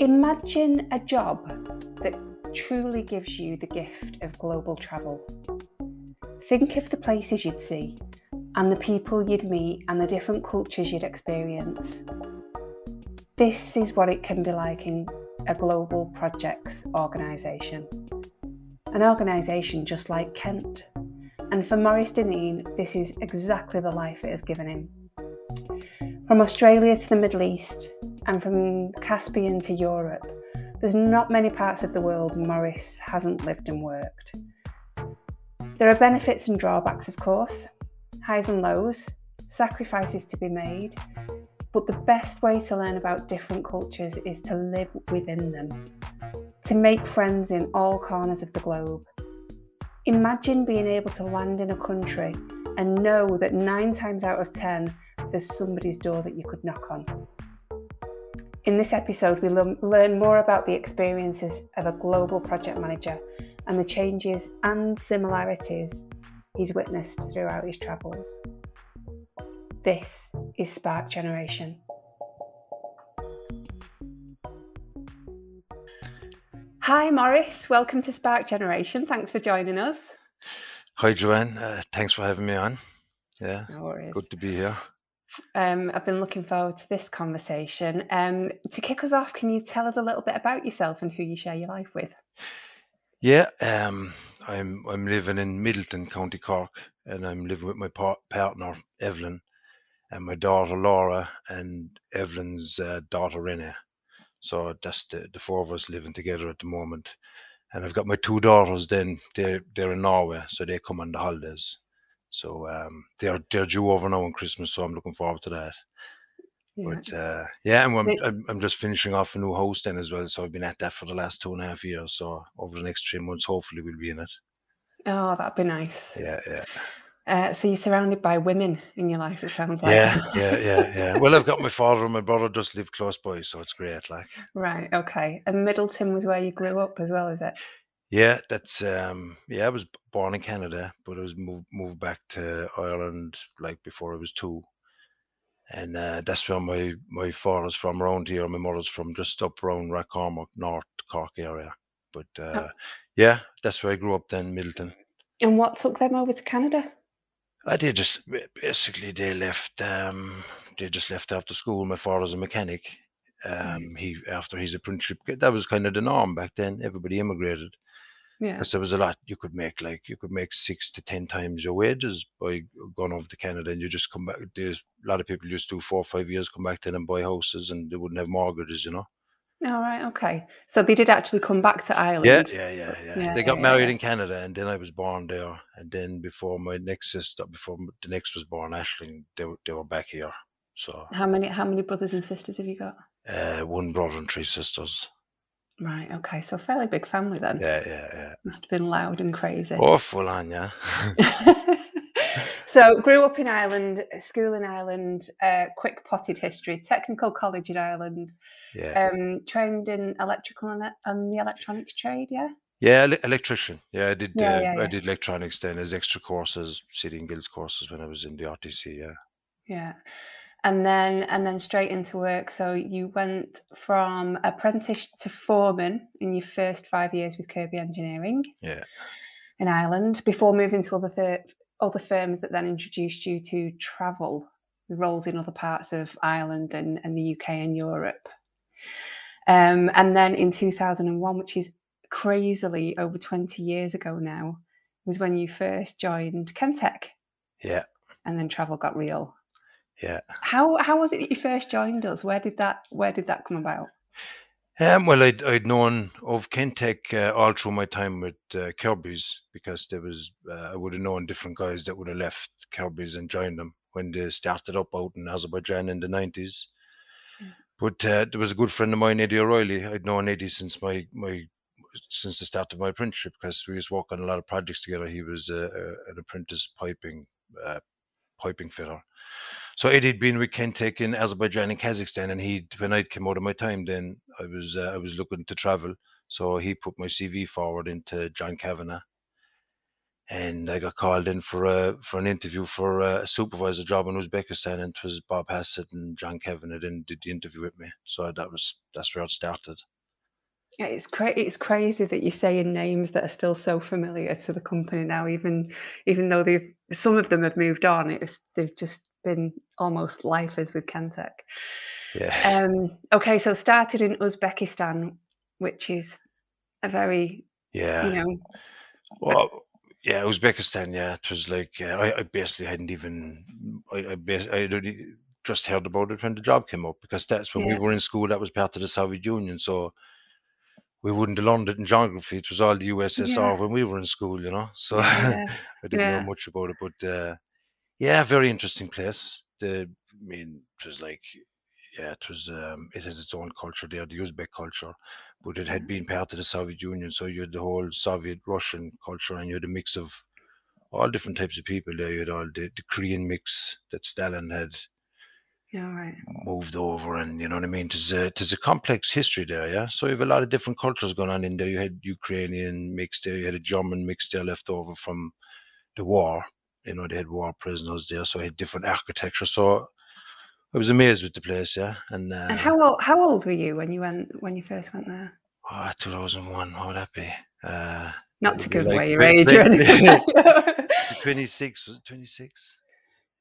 Imagine a job that truly gives you the gift of global travel. Think of the places you'd see, and the people you'd meet, and the different cultures you'd experience. This is what it can be like in a global projects organisation. An organisation just like Kent. And for Maurice Dineen, this is exactly the life it has given him. From Australia to the Middle East, and from Caspian to Europe, there's not many parts of the world Maurice hasn't lived and worked. There are benefits and drawbacks, of course, highs and lows, sacrifices to be made, but the best way to learn about different cultures is to live within them, to make friends in all corners of the globe. Imagine being able to land in a country and know that nine times out of ten, there's somebody's door that you could knock on. In this episode, we learn more about the experiences of a global project manager and the changes and similarities he's witnessed throughout his travels. This is Spark Generation. Hi, Maurice. Welcome to Spark Generation. Thanks for joining us. Hi, Joanne. Uh, thanks for having me on. Yeah, No good to be here. Um, I've been looking forward to this conversation. Um, to kick us off, can you tell us a little bit about yourself and who you share your life with? Yeah, um, I'm I'm living in Midleton, County Cork, and I'm living with my par- partner Evelyn, and my daughter Laura, and Evelyn's uh, daughter Renee. So that's the, the four of us living together at the moment. And I've got my two daughters. Then they're they're in Norway, so they come on the holidays. So um, they're they're due over now on Christmas, so I'm looking forward to that. Yeah. But uh, yeah, and I'm, I'm I'm just finishing off a new house then as well. So I've been at that for the last two and a half years. So over the next three months, hopefully we'll be in it. Oh, that'd be nice. Yeah, yeah, Uh, so you're surrounded by women in your life. It sounds like. yeah, yeah, yeah, yeah. Well, I've got my father and my brother just live close by, so it's great. Like, Right. Okay. And Midleton was where you grew up as well, is it? Yeah, that's um, yeah. I was b- born in Canada, but I was moved moved back to Ireland like before I was two, and uh, that's where my my father's from around here. My mother's from just up around Rathcormac, North Cork area. But uh, yeah, that's where I grew up. Then Midleton. And what took them over to Canada? I did just ba- basically they left. Um, they just left after school. My father's a mechanic. Um, he after his apprenticeship, that was kind of the norm back then. Everybody immigrated Yeah. because there was a lot you could make. Like you could make six to ten times your wages by going over to Canada, and you just come back. There's a lot of people just do four or five years, come back then and buy houses, and they wouldn't have mortgages, you know. All right. Okay. So they did actually come back to Ireland. Yeah, yeah, yeah, yeah. Yeah, They got yeah, married yeah. in Canada, and then I was born there. And then before my next sister, before the next was born, Ashling, they were, they were back here. So How many? How many brothers and sisters have you got? uh, one brother and three sisters. Right. Okay. So fairly big family then. Yeah, yeah, yeah. Must have been loud and crazy. Awful, yeah. so grew up in Ireland, school in Ireland, uh, quick potted history, technical college in Ireland, yeah, um, trained in electrical and, and the electronics trade. Yeah. yeah. ele- electrician. Yeah, I did. Yeah, uh, yeah, I did electronics then as extra courses, City and Guilds courses when I was in the RTC. Yeah, Yeah. And then and then straight into work. So you went from apprentice to foreman in your first five years with Kirby Engineering yeah, in Ireland before moving to other thir- other firms that then introduced you to travel roles in other parts of Ireland and, and the UK and Europe. Um, and then in 2001, which is crazily over 20 years ago now, was when you first joined Kentech yeah, and then travel got real. Yeah. How how was it that you first joined us? Where did that where did that come about? Um, well, I'd, I'd known of Kentech uh, all through my time with uh, Kirby's because there was uh, I would have known different guys that would have left Kirby's and joined them when they started up out in Azerbaijan in the nineties. Mm. But uh, there was a good friend of mine, Eddie O'Reilly. I'd known Eddie since my my since the start of my apprenticeship because we used to work on a lot of projects together. He was uh, uh, an apprentice piping uh, piping fitter. So Eddie'd been with Kentech in Azerbaijan and Kazakhstan, and he when I came out of my time, then I was uh, I was looking to travel. So he put my CV forward into John Kavanagh, and I got called in for a for an interview for a supervisor job in Uzbekistan, and it was Bob Hassett and John Kevin that did the interview with me. So that was that's where it started. Yeah, it's cra- it's crazy that you're saying names that are still so familiar to the company now, even even though they've some of them have moved on. It's they've just been almost lifers with Kentech. Yeah. Um, okay, so started in Uzbekistan, which is a very yeah. you know Well, yeah, Uzbekistan. Yeah, it was like uh, I, I basically hadn't even I I, bas- I only just heard about it when the job came up because that's when we were in school. That was part of the Soviet Union, so we wouldn't have learned it in geography. It was all the USSR Yeah. when we were in school, you know. So Yeah, I didn't yeah. know much about it, but uh, yeah, very interesting place. The I mean, it was like yeah, it was um, it has its own culture there, the Uzbek culture, but it had been part of the Soviet Union, so you had the whole Soviet Russian culture, and you had a mix of all different types of people there. You had all the, the Korean mix that Stalin had yeah, right. moved over, and you know what I mean. There's a there's a complex history there, yeah. So you have a lot of different cultures going on in there. You had Ukrainian mix there, you had a German mix there left over from the war. You know, they had war prisoners there, so had different architecture. So I was amazed with the place, yeah. And, uh, And how old how old were you when you went when you first went there? oh, 2001, what would that be? Uh, Not to give like away your age or anything. 26 was it 26?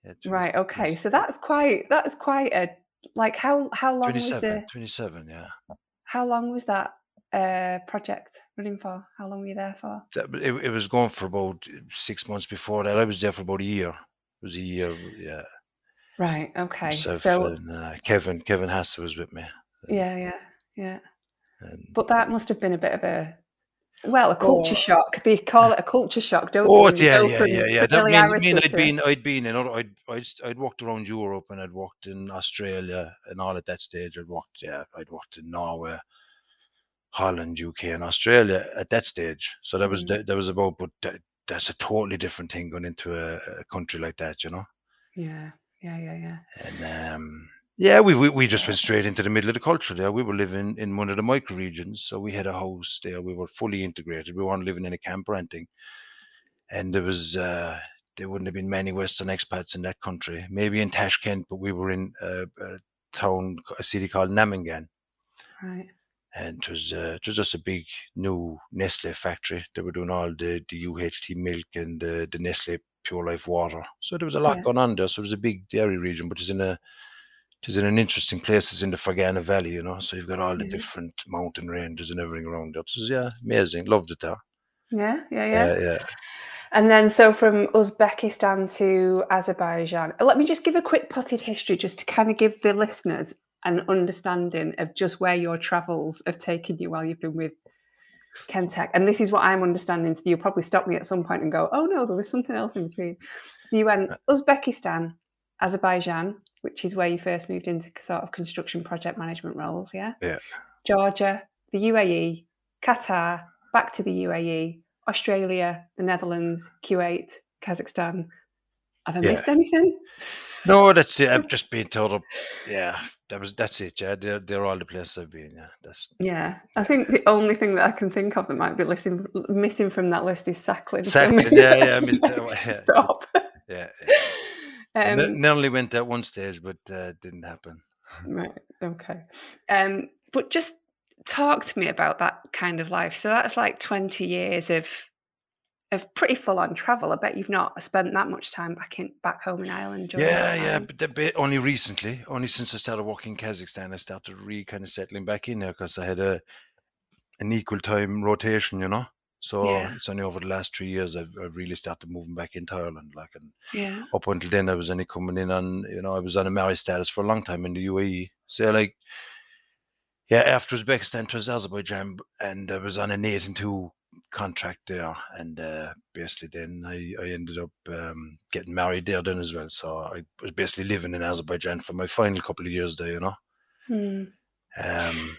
Yeah, 20 right. Okay. So that's quite that's quite a like how how long was 27, the 27, yeah. how long was that uh project running for? How long were you there for? It, it was going for about six months before that. I was there for about a year. It was a year, yeah. Right. Okay. So and uh, Kevin, Kevin Hasse was with me. yeah, yeah, yeah. And, But that must have been a bit of a well, a culture Oh. shock. They call it a culture shock, don't oh, they? you yeah, yeah, yeah, yeah. That mean, mean I'd been, I'd been in, I'd, I'd, I'd walked around Europe and I'd walked in Australia and all at that stage. I'd walked, yeah, I'd walked in Norway, Holland, UK, and Australia at that stage. So that was Mm. that, that was about, but that, that's a totally different thing going into a, a country like that, you know. Yeah, yeah, yeah, yeah. And um, yeah, we, we we just went straight into the middle of the culture there. We were living in one of the micro regions, so we had a house there. We were fully integrated. We weren't living in a camp or anything, and there was uh, there wouldn't have been many Western expats in that country. Maybe in Tashkent, but we were in a, a town, a city called Namangan, Right. And it was uh, it was just a big new Nestle factory. They were doing all the the UHT milk and the the Nestle Pure Life water. So there was a lot Yeah. going on there. So it was a big dairy region, but it's in a it's in an interesting place. It's in the Fergana Valley, you know. So you've got all the Mhm. different mountain ranges and everything around there. It was, yeah, amazing. Loved it there. Yeah, yeah, yeah. Yeah, yeah. And then, so from Uzbekistan to Azerbaijan, let me just give a quick potted history just to kind of give the listeners an understanding of just where your travels have taken you while you've been with Kentech. And this is what I'm understanding. So you'll probably stop me at some point and go, oh no, there was something else in between. So you went uh, Uzbekistan, Azerbaijan, which is where you first moved into sort of construction project management roles, yeah? Yeah. Georgia, the UAE, Qatar, back to the UAE, Australia, the Netherlands, Kuwait, Kazakhstan. Have I Yeah. missed anything? No, that's it. I've just been told up. Yeah, that was that's it. Yeah, they're they're all the places I've been. Yeah, that's Yeah, I think the only thing that I can think of that might be missing, missing from that list is Sakhalin. so yeah, yeah, I missed that one. Stop. yeah. yeah. Um, went at one stage, but uh, didn't happen. Right. Okay. Um, but just talk to me about that kind of life. So that's like twenty years of of pretty full on travel. I bet you've not spent that much time back in back home in Ireland. Yeah, yeah, but a bit only recently, only since I started working in Kazakhstan, I started re kind of settling back in there because I had a an equal time rotation, you know. So Yeah. it's only over the last three years I've, I've really started moving back into Ireland. Like, and Yeah. up until then, I was only coming in on, you know, I was on a marriage status for a long time in the UAE. So like, yeah, after Uzbekistan to Azerbaijan, and I was on an eight and two contract there, and uh, basically then I, I ended up um, getting married there then as well. So I was basically living in Azerbaijan for my final couple of years there, you know. Hmm. Um,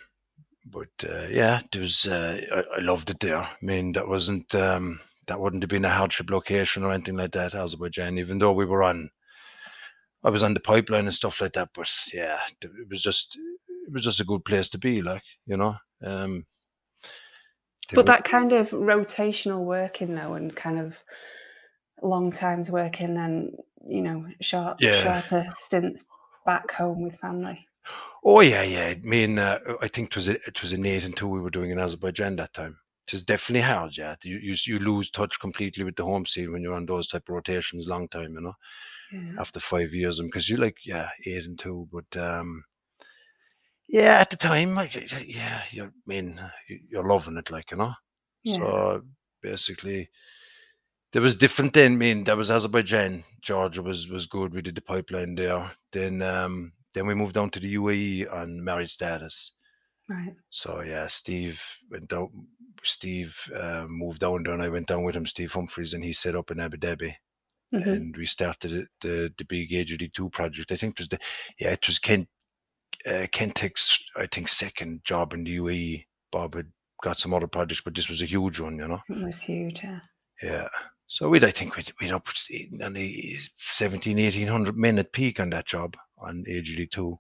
but uh, yeah, there was uh, I, I loved it there. I mean, that wasn't um, that wouldn't have been a hardship location or anything like that. Azerbaijan, even though we were on, I was on the pipeline and stuff like that. But yeah, it was just it was just a good place to be, like you know. Um, But that kind of rotational working though, and kind of long times working, and you know, short Yeah. shorter stints back home with family. Oh yeah, yeah. Me and uh, I think it was a, it was an eight and two we were doing in Azerbaijan that time. It was definitely hard, yeah. You, you you lose touch completely with the home scene when you're on those type of rotations long time, you know. Yeah. After five years, because you're like yeah eight and two, but um, yeah, at the time, like, y- y- yeah, you're I mean you- you're loving it, like you know. Yeah. So basically, there was different then. I mean, that was Azerbaijan. Georgia was was good. We did the pipeline there. Then um, then we moved down to the UAE on marriage status. Right. So yeah, Steve went down. Steve uh, moved down there, and I went down with him. Steve Humphreys, and he set up in Abu Dhabi, Mhm. and we started the the big AGD two project. I think it was the yeah, it was Kent uh, Kentech's I think second job in the UAE. Bob had got some other projects, but this was a huge one, you know. It was huge. Yeah. Yeah. So we'd, I think we'd, we'd up to nearly 17, 1800 men at peak on that job on AGD2.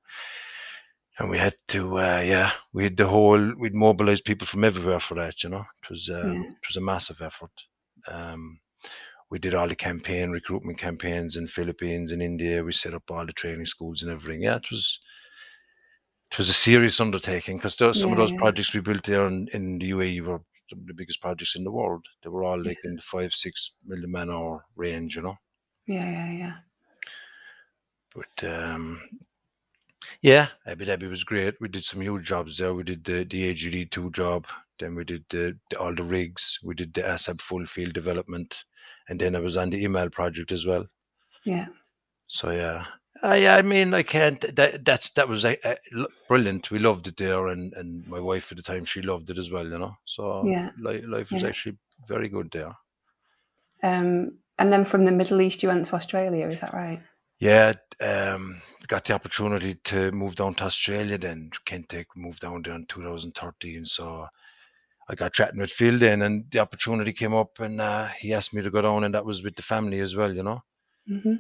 And we had to, uh, yeah, we had the whole, we'd mobilize people from everywhere for that, you know. It was, um, Yeah. it was a massive effort. Um, we did all the campaign, recruitment campaigns in Philippines and India. We set up all the training schools and everything. Yeah, it was, it was a serious undertaking because some of those yeah. projects we built there in, in the UAE were some of the biggest projects in the world. They were all like in the five, six million man hour range, you know. Yeah. Yeah. Yeah. But um, yeah, Abu Dhabi was great. We did some huge jobs there. We did the the AGD two job. Then we did the, the- all the rigs. We did the Asab full field development, and then I was on the email project as well. Yeah. So yeah, yeah. I mean, I can't. That that's that was uh, uh, brilliant. We loved it there, and and my wife at the time she loved it as well. You know, so Yeah, li- life was yeah. actually very good there. Um, and then from the Middle East, you went to Australia. Is that right? Yeah, um, got the opportunity to move down to Australia. Then Kentech moved down there in 2013. So I got chatting with Phil then, and the opportunity came up, and uh, he asked me to go down, and that was with the family as well. You know. hmm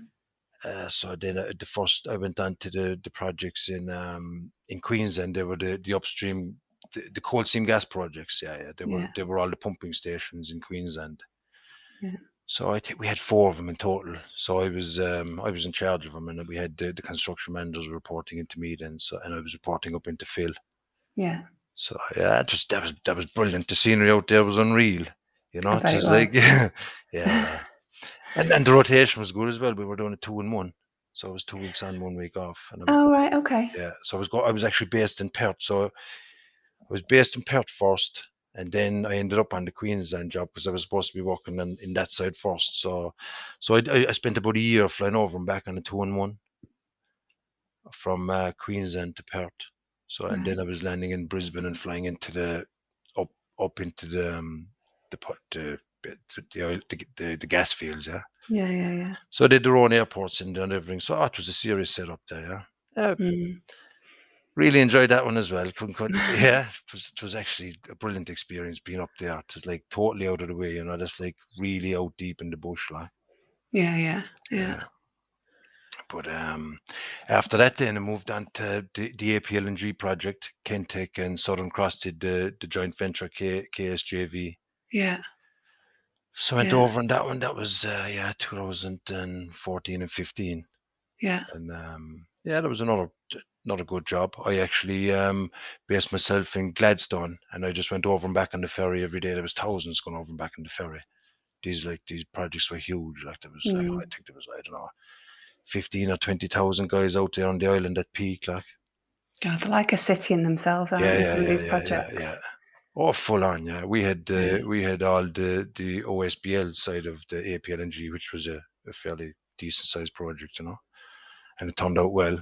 Uh, so then uh, the first I went on to the the projects in um in Queensland. They were the the upstream the, the coal seam gas projects. Yeah, yeah. They were Yeah. they were all the pumping stations in Queensland. Yeah. So I think we had four of them in total. So I was um I was in charge of them, and we had the, the construction managers reporting into me then. So and I was reporting up into Phil. Yeah. So yeah, that was that was that was brilliant. The scenery out there was unreal. You know, just like yeah, yeah. And and the rotation was good as well. We were doing a two and one, so it was two weeks on, one week off. And Oh right. Okay. yeah, so I was go- I was actually based in Perth. So I was based in Perth first, and then I ended up on the Queensland job because I was supposed to be working in, in that side first. So so I, I I spent about a year flying over and back on a two and one from uh, Queensland to Perth. So and then I was landing in Brisbane and flying into the up up into the um, the the the, the, the, gas fields, yeah. Yeah. Yeah. Yeah. So they had their own airports and everything. So oh, it was a serious setup there, yeah. Yeah, Mm. really enjoyed that one as well. Couldn't, couldn't, yeah, it was it was actually a brilliant experience being up there. It was like totally out of the way, you know, just like really out deep in the bush, like. Yeah. Yeah. Yeah. But um, after that, then I moved on to the, the APLNG project. Kentech and Southern Cross did the, the joint venture K, KSJV. Yeah. So I went Yeah. over on that one. That was uh, yeah, 2014 and 15. Yeah. and um, yeah, that was another another good job. I actually um, based myself in Gladstone, and I just went over and back on the ferry every day. There was thousands going over and back on the ferry. These like these projects were huge. Like there was, like, Mm. I think there was I don't know, fifteen or twenty thousand guys out there on the island at peak. Like God, they're like a city in themselves, aren't yeah, they? yeah, Some yeah, of these yeah, projects. yeah, yeah. Oh, full on, yeah. We had uh, Yeah. we had all the the OSBL side of the APLNG, which was a, a fairly decent sized project, you know, and it turned out well.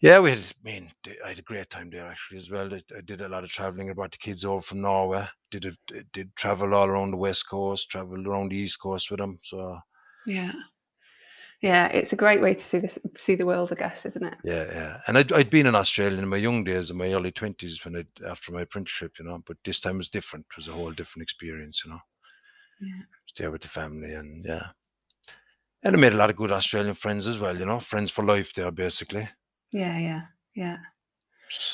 Yeah, we had. I mean, I had a great time there actually as well. I, I did a lot of traveling. I brought the kids over from Norway. Did a, did travel all around the west coast, traveled around the east coast with them. So Yeah. Yeah, it's a great way to see this see the world, I guess, isn't it? yeah, yeah. And I'd, I'd been in Australia in my young days, in my early twenties, when I after my apprenticeship, you know. But this time was different. It was a whole different experience, you know. Yeah. Stay with the family and yeah. And I made a lot of good Australian friends as well, you know, friends for life there basically. Yeah, yeah, yeah.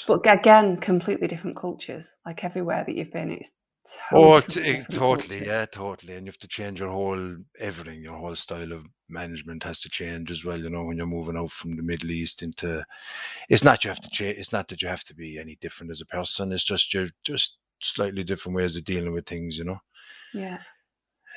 But again, completely different cultures. Like everywhere that you've been, it's totally, t- eh, totally, yeah, totally. And you have to change your whole everything. Your whole style of management has to change as well. You know, when you're moving out from the Middle East into, it's not you have to change. It's not that you have to be any different as a person. It's just you're just slightly different ways of dealing with things. You know. Yeah,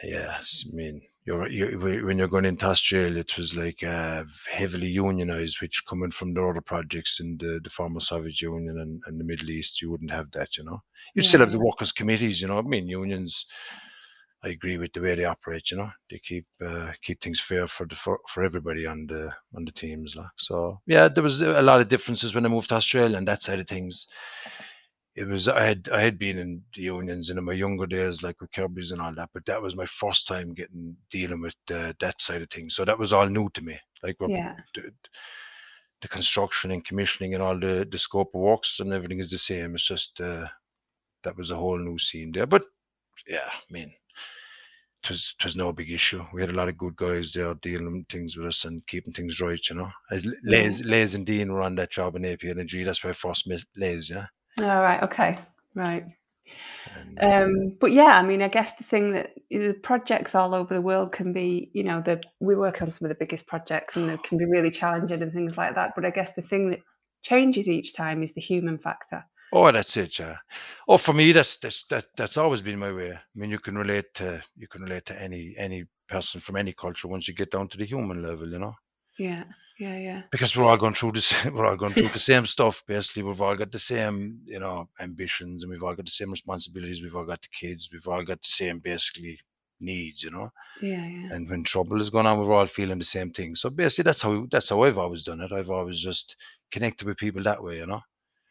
Yeah, I mean, you're, you whe- when you're going into Australia, it was like uh, heavily unionized, which coming from the other projects in the, the former Soviet Union and, and the Middle East, you wouldn't have that, you know. You'd still have the workers' committees, you know. I mean, unions. I agree with the way they operate, you know. They keep uh, keep things fair for the for, for everybody on the on the teams, like. So yeah, there was a lot of differences when I moved to Australia and that side of things it was I had I had been in the unions and in my younger days, like with Kirby's and all that, but that was my first time getting dealing with uh, that side of things. So that was all new to me. Like yeah, the, the construction and commissioning and all the the scope of works and everything is the same. It's just uh, that was a whole new scene there. But yeah, I mean, it was it was no big issue. We had a lot of good guys there dealing with things with us and keeping things right. You know, as. Les Les and Dean were on that job in AP Energy. That's where I first met Les. Yeah. All right, okay, right. And, Um, but yeah, I mean, I guess the thing that the projects all over the world can be, you know, the we work on some of the biggest projects and they can be really challenging and things like that. But I guess the thing that changes each time is the human factor. Oh, that's it, yeah. Oh, for me, that's that's that that's always been my way. I mean, you can relate to you can relate to any any person from any culture once you get down to the human level, you know. Yeah, yeah, yeah, Because we're all going through this, we're all going through the same stuff. Basically, we've all got the same, you know, ambitions, and we've all got the same responsibilities. We've all got the kids. We've all got the same basically needs, you know. yeah, yeah, And when trouble is going on, we're all feeling the same thing. So basically, that's how that's how I've always done it. I've always just connected with people that way, you know.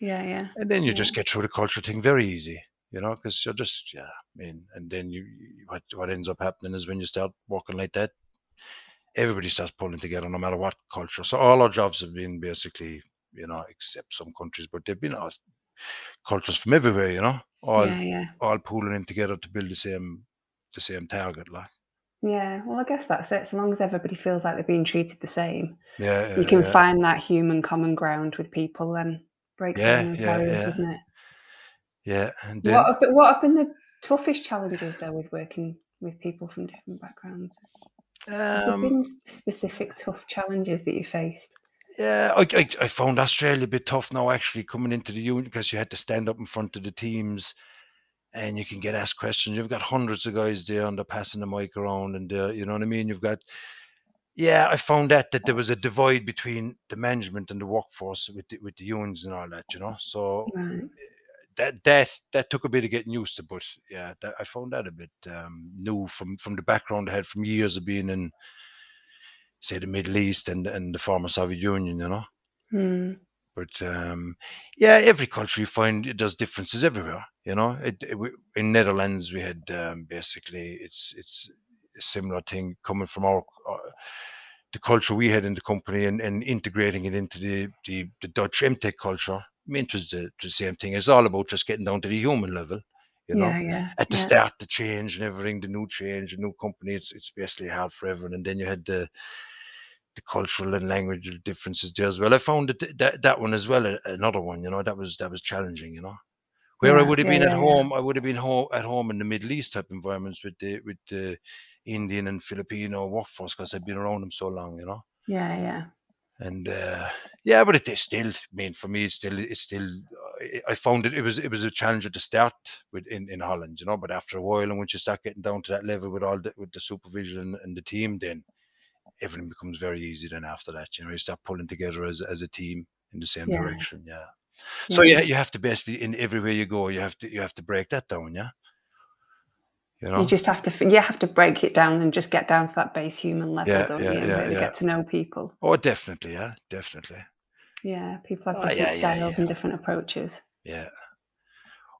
yeah, yeah, And then you yeah, just get through the culture thing very easy, you know, because you're just, yeah, I mean, and then you, you- what, what ends up happening is when you start working like that, everybody starts pulling together no matter what culture. So all our jobs have been basically, you know, except some countries, but they've been all cultures from everywhere, you know, all, yeah, yeah. all pooling in together to build the same, the same target, like. Yeah, well, I guess that's it. So long as everybody feels like they're being treated the same, Yeah, you can yeah, find that human common ground with people, and breaks down those barriers, yeah, doesn't it? yeah. And What have what have been the toughest challenges there with working with people from different backgrounds? Um, been specific tough challenges that you faced? Yeah, I, I, I found Australia a bit tough now actually coming into the union because you had to stand up in front of the teams and you can get asked questions. You've got hundreds of guys there and they're passing the mic around and they're, you know what I mean? You've got, yeah, I found that that there was a divide between the management and the workforce with the, with the unions and all that, you know. So Right. That that that took a bit of getting used to, but yeah, that, I found that a bit um, new from from the background I had from years of being in, say, the Middle East and and the former Soviet Union, you know. Hmm. But um, yeah, every country you find it does differences everywhere. You know, it, it, we- in Netherlands we had um, basically it's it's a similar thing coming from our, uh, the culture we had in the company and, and integrating it into the the, the Dutch MTech culture. I mean, it was the, same thing. It's all about just getting down to the human level. You know, Yeah, yeah, at the yeah. start, the change and everything, the new change, the new company, it's it's basically hard for everyone. And then you had the the cultural and language differences there as well. I found that that, that one as well, another one, you know, that was that was challenging, you know. Where I would have been at home, I would have been home at home in the Middle East type environments with the with the Indian and Filipino workforce because I've been around them so long, you know. Yeah, yeah. And uh, yeah, but it is still, I mean, for me, it's still, it's still. I- found it. It was, it was a challenge at the start with in, in Holland, you know. But after a while, and once you start getting down to that level with all the with the supervision and the team, then everything becomes very easy. Then after that, you know, you start pulling together as as a team in the same Yeah. direction. Yeah. So Yeah. yeah, you have to basically in everywhere you go, you have to you have to break that down. Yeah. You know. You just have to you have to break it down and just get down to that base human level, Yeah, don't yeah, you? And yeah, really get to know people. Oh, definitely. Yeah, definitely. Yeah, people have Oh, different yeah, styles and different approaches. Yeah.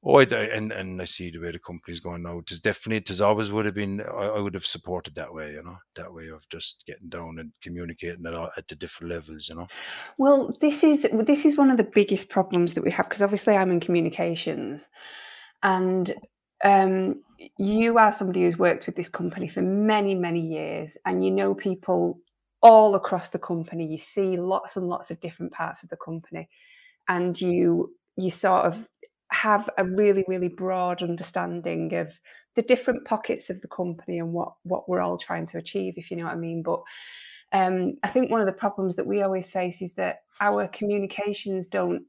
Oh, I, and and I see the way the company's going now. It is definitely, it has always would have been. I, I would have supported that way, you know, that way of just getting down and communicating at at the different levels, you know. Well, this is this is one of the biggest problems that we have because obviously I'm in communications, and um, you are somebody who's worked with this company for many many years, and you know people all across the company. You see lots and lots of different parts of the company, and you you sort of have a really, really broad understanding of the different pockets of the company and what what we're all trying to achieve, if you know what I mean. But um, I think one of the problems that we always face is that our communications don't.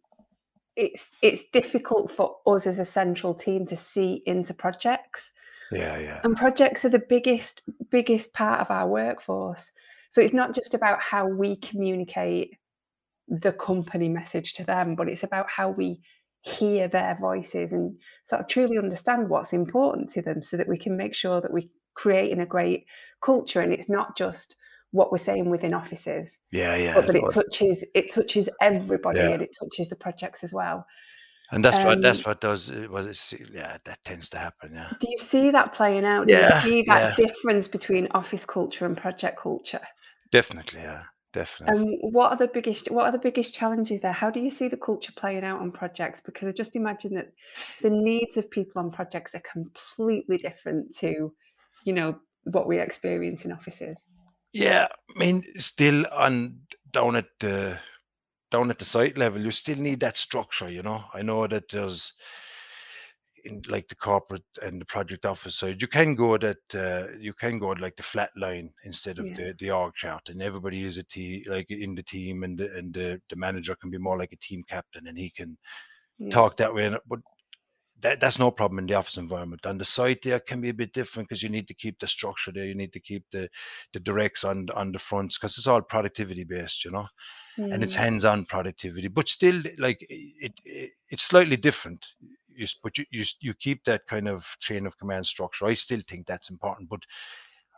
It's it's difficult for us as a central team to see into projects. Yeah, yeah. And projects are the biggest biggest part of our workforce. So it's not just about how we communicate the company message to them, but it's about how we hear their voices and sort of truly understand what's important to them so that we can make sure that we're creating a great culture and it's not just what we're saying within offices. Yeah, yeah. But that it touches it touches everybody Yeah. and it touches the projects as well. And that's what that's Um, what does it was it's, yeah, that tends to happen, yeah. Do you see that playing out? Do Yeah, you see that yeah. difference between office culture and project culture? Definitely, yeah. Definitely. And what are the biggest what are the biggest challenges there? How do you see the culture playing out on projects? Because I just imagine that the needs of people on projects are completely different to, you know, what we experience in offices. Yeah, I mean, still on down at the down at the site level, you still need that structure, you know. I know that there's in like the corporate and the project office side, you can go that uh, you can go like the flat line instead of Yeah. the the org chart, and everybody is a team like in the team, and the, and the, the manager can be more like a team captain, and he can Yeah. talk that way. But that, that's no problem in the office environment. On the site, there can be a bit different because you need to keep the structure there. You need to keep the the directs on on the fronts because it's all productivity based, you know and it's Mm. hands-on productivity but still like it, it it's slightly different you, but you, you you keep that kind of chain of command structure i still think that's important but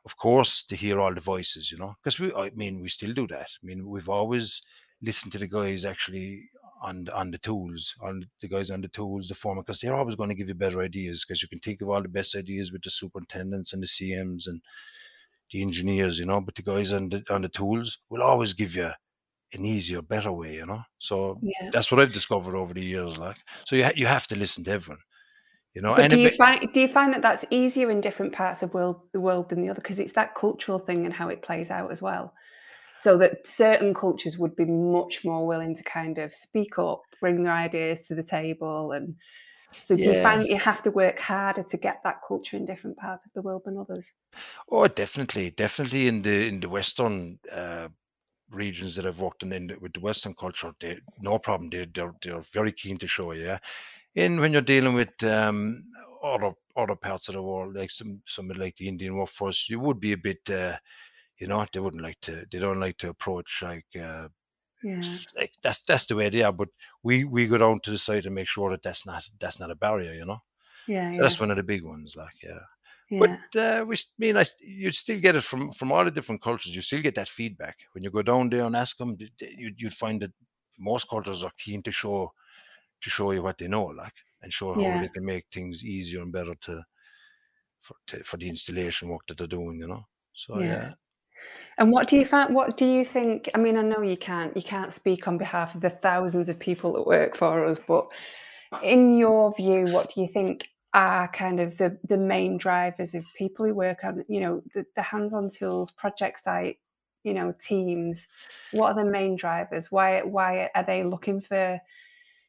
of course to hear all the voices you know because we i mean we still do that i mean we've always listened to the guys actually on the- on the tools on the guys on the tools the foreman because they're always going to give you better ideas because you can think of all the best ideas with the superintendents and the cms and the engineers you know but the guys on the on the tools will always give you an easier, better way, you know. So Yeah. that's what I've discovered over the years. Like, so you ha- you have to listen to everyone, you know. But and do you ma- find do you find that that's easier in different parts of world the world than the other? Because it's that cultural thing and how it plays out as well. So that certain cultures would be much more willing to kind of speak up, bring their ideas to the table, and so do you find that you have to work harder to get that culture in different parts of the world than others? oh, definitely, definitely in the in the Western uh, regions that I've worked in, in the, with the Western culture, they no problem. They they're they're very keen to show you. Yeah, and when you're dealing with um, other other parts of the world, like some some like the Indian workforce, you would be a bit. Uh, you know, they wouldn't like to. They don't like to approach like uh, Yeah. like that's that's the way they are. But we we go down to the site and make sure that that's not that's not a barrier. You know, Yeah, yeah. that's one of the big ones. Like yeah, yeah. but uh, we s- mean I, you'd still get it from from all the different cultures. You still get that feedback when you go down there and ask them. You you'd find that most cultures are keen to show to show you what they know, like and show how Yeah. they can make things easier and better to for to, for the installation work that they're doing. You know, so Yeah. Yeah. And what do you find what do you think I mean, I know you can't you can't speak on behalf of the thousands of people that work for us, but in your view, what do you think are kind of the the main drivers of people who work on, you know, the, the hands-on tools, project site, you know, teams? What are the main drivers? Why why are they looking for,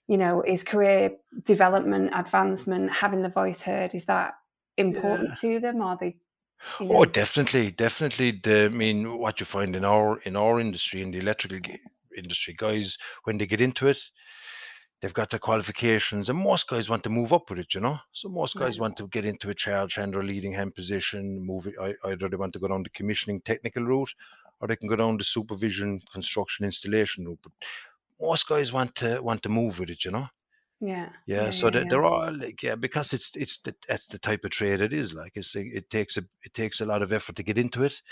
you know, is career development, advancement, having the voice heard, is that important to them? Are they you Oh, definitely, definitely. The, I mean, what you find in our in our industry, in the electrical g- industry, guys, when they get into it, they've got their qualifications, and most guys want to move up with it. You know, so most guys Right. want to get into a charge hand or leading hand position. Move it, ei- either they want to go down the commissioning technical route, or they can go down the supervision, construction, installation route. But most guys want to want to move with it. You know. Yeah. Yeah, Yeah, so yeah, they yeah. they're all like yeah, because it's it's the that's the type of trade it is. Like it's it takes a it takes a lot of effort to get into it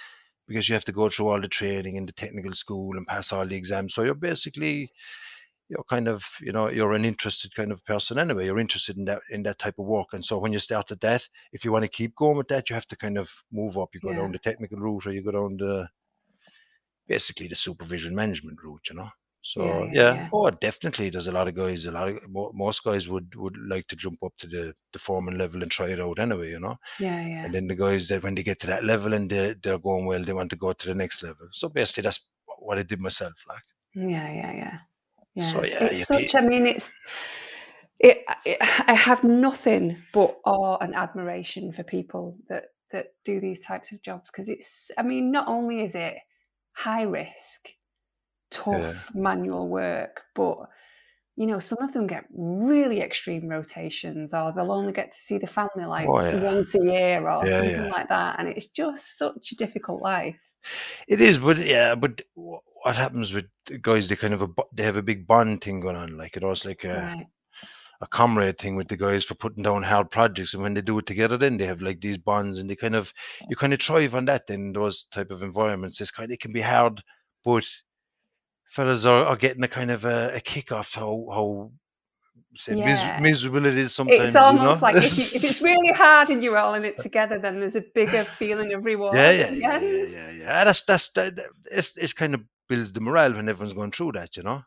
because you have to go through all the training in the technical school and pass all the exams. So you're basically you're kind of you know you're an interested kind of person anyway. You're interested in that in that type of work, and so when you start at that, if you want to keep going with that, you have to kind of move up. You go Yeah. down the technical route, or you go down the basically the supervision management route. You know. So Yeah, yeah, yeah, yeah. oh, definitely. There's a lot of guys. A lot of most guys would would like to jump up to the the foreman level and try it out anyway. You know. Yeah, yeah. And then the guys that when they get to that level and they're they're going well, they want to go to the next level. So basically, that's what I did myself. Like Yeah, yeah, yeah. Yeah. so, yeah, It's such pe- I mean it's It, it, I have nothing but awe and admiration for people that that do these types of jobs because it's. I mean, not only is it high risk, tough manual work, but you know, some of them get really extreme rotations, or they'll only get to see the family like Oh, yeah. once a year or Yeah, something yeah. like that, and it's just such a difficult life. It is, but yeah, but what happens with guys? They kind of a they have a big bond thing going on, like it was like a Right. a comrade thing with the guys for putting down hard projects, and when they do it together, then they have like these bonds, and they kind of you kind of thrive on that. In those type of environments, it's kind it can be hard, but fellas are, are getting a kind of a, a kick off how how say mis- miserable it is sometimes. It's you almost know? like if, you, if it's really hard and you're all in it together, then there's a bigger feeling of reward. yeah, yeah, yeah, yeah, yeah, yeah. That's that's that, it's it's kind of builds the morale when everyone's going through that, you know.